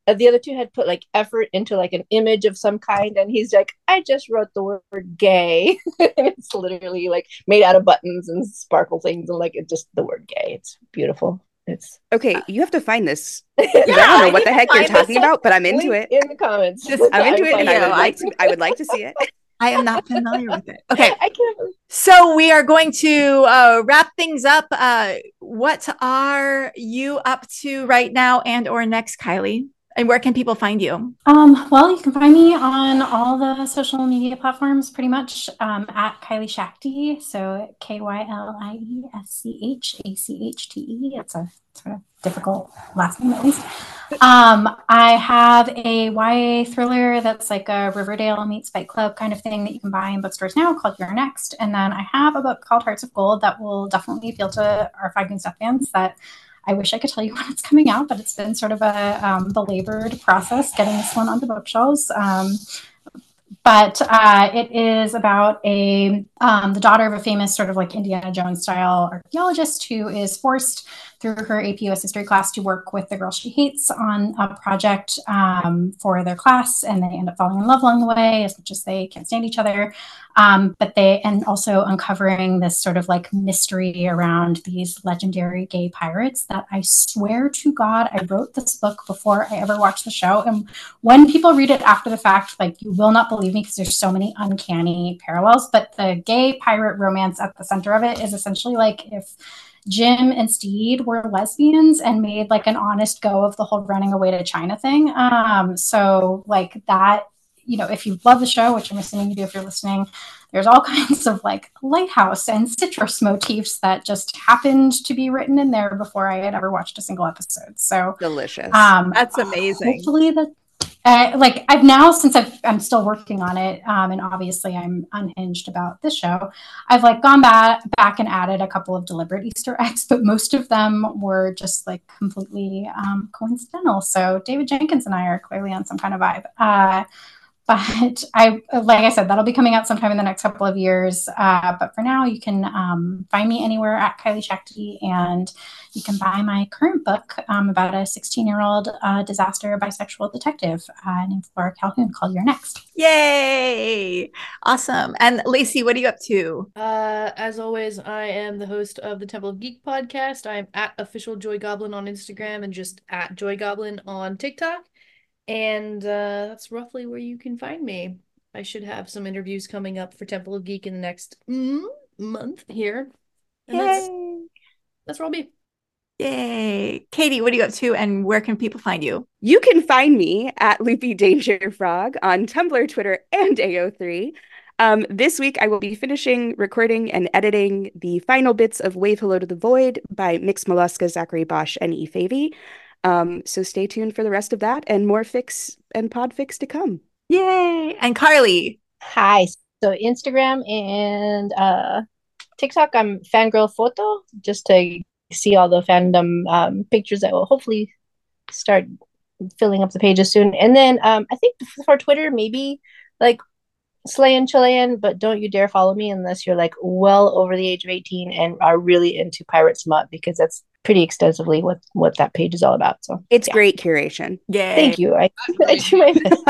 uh, the other two had put like effort into like an image of some kind and he's like i just wrote the word gay. And it's literally like made out of buttons and sparkle things and like it just the word gay it's beautiful it's okay you have to find this yeah, i don't know what the heck you're talking about but i'm into it in the comments just, i'm into it and i would like to i would like to see it I am not familiar with it. Okay. So we are going to uh, wrap things up. Uh, what are you up to right now and or next, Kylie? And where can people find you? Um, well, you can find me on all the social media platforms pretty much um, at Kylie Schachte. So K Y L I E S C H A C H T E. It's a sort of difficult last name at least. Um, I have a YA thriller that's like a Riverdale meets Fight Club kind of thing that you can buy in bookstores now called You're Next. And then I have a book called Hearts of Gold that will definitely appeal to our Five Moon Stuff fans that I wish I could tell you when it's coming out, but it's been sort of a um, belabored process getting this one onto bookshelves. Um, but uh, it is about a um, the daughter of a famous sort of like Indiana Jones style archaeologist who is forced through her AP US history class to work with the girl she hates on a project um, for their class, and they end up falling in love along the way as much as they can't stand each other. Um, but they and also uncovering this sort of like mystery around these legendary gay pirates that I swear to God I wrote this book before I ever watched the show. And when people read it after the fact, like you will not believe me because there's so many uncanny parallels. But the gay pirate romance at the center of it is essentially like if Jim and Stede were lesbians and made like an honest go of the whole running away to China thing. Um, so like that, you know, if you love the show, which I'm assuming you do if you're listening, there's all kinds of like lighthouse and citrus motifs that just happened to be written in there before I had ever watched a single episode. So delicious. Um, That's amazing. Hopefully that uh, like I've now since I've, I'm still working on it, um, and obviously I'm unhinged about this show. I've like gone back back and added a couple of deliberate Easter eggs, but most of them were just like completely um, coincidental. So David Jenkins and I are clearly on some kind of vibe. Uh, but I, like I said, that'll be coming out sometime in the next couple of years. Uh, but for now, you can um, find me anywhere at Kylie Schachte, and you can buy my current book um, about a 16 year old uh, disaster bisexual detective uh, named Flora Calhoun called You're Next. Yay! Awesome. And Lacey, what are you up to? Uh, as always, I am the host of the Temple of Geek podcast. I am at official Joy Goblin on Instagram and just at Joy Goblin on TikTok. And uh, that's roughly where you can find me. I should have some interviews coming up for Temple of Geek in the next mm, month here. And Yay. that's that's where I'll be. Yay. Katie, what are you up to and where can people find you? You can find me at Loopy Danger Frog on Tumblr, Twitter, and AO3. Um, this week, I will be finishing recording and editing the final bits of Wave Hello to the Void by Mix Mollusca, Zachary Bosch, and E. Favy. Um, so stay tuned for the rest of that and more fix and pod fix to come. Yay! And Carly. Hi. So Instagram and uh, TikTok, I'm fangirl photo just to see all the fandom um, pictures that will hopefully start filling up the pages soon. And then um, I think for Twitter, maybe like Slayin Chilean, but don't you dare follow me unless you're like well over the age of 18 and are really into pirate smut because that's pretty extensively what what that page is all about. So it's yeah. great curation. Yeah. Thank you. I, I do my best.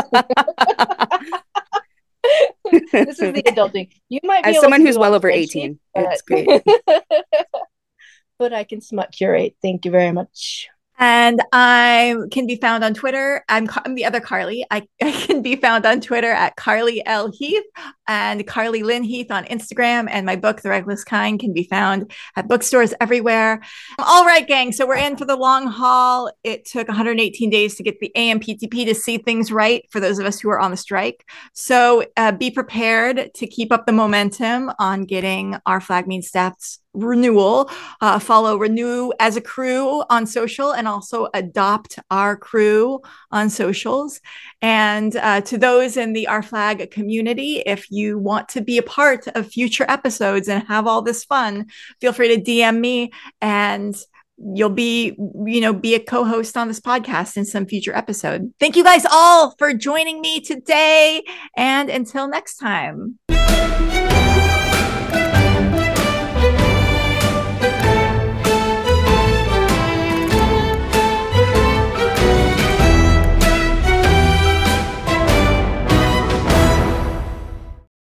this is the adulting. You might as someone who's well over 18. But... It's great. but I can smut curate. Thank you very much. And I can be found on Twitter. I'm, I'm the other Carly. I, I, can be found on Twitter at Carly L. Heath and Carly Lynn Heath on Instagram. And my book, The Reckless Kind, can be found at bookstores everywhere. All right, gang. So we're in for the long haul. It took 118 days to get the AMPTP to see things right for those of us who are on the strike. So uh, be prepared to keep up the momentum on getting our flag means stats renewal. Uh, follow Renew as a crew on social and also adopt our crew on socials. And uh, to those in the Our Flag community, if you want to be a part of future episodes and have all this fun, feel free to DM me and you'll be you know be a co-host on this podcast in some future episode. Thank you guys all for joining me today and until next time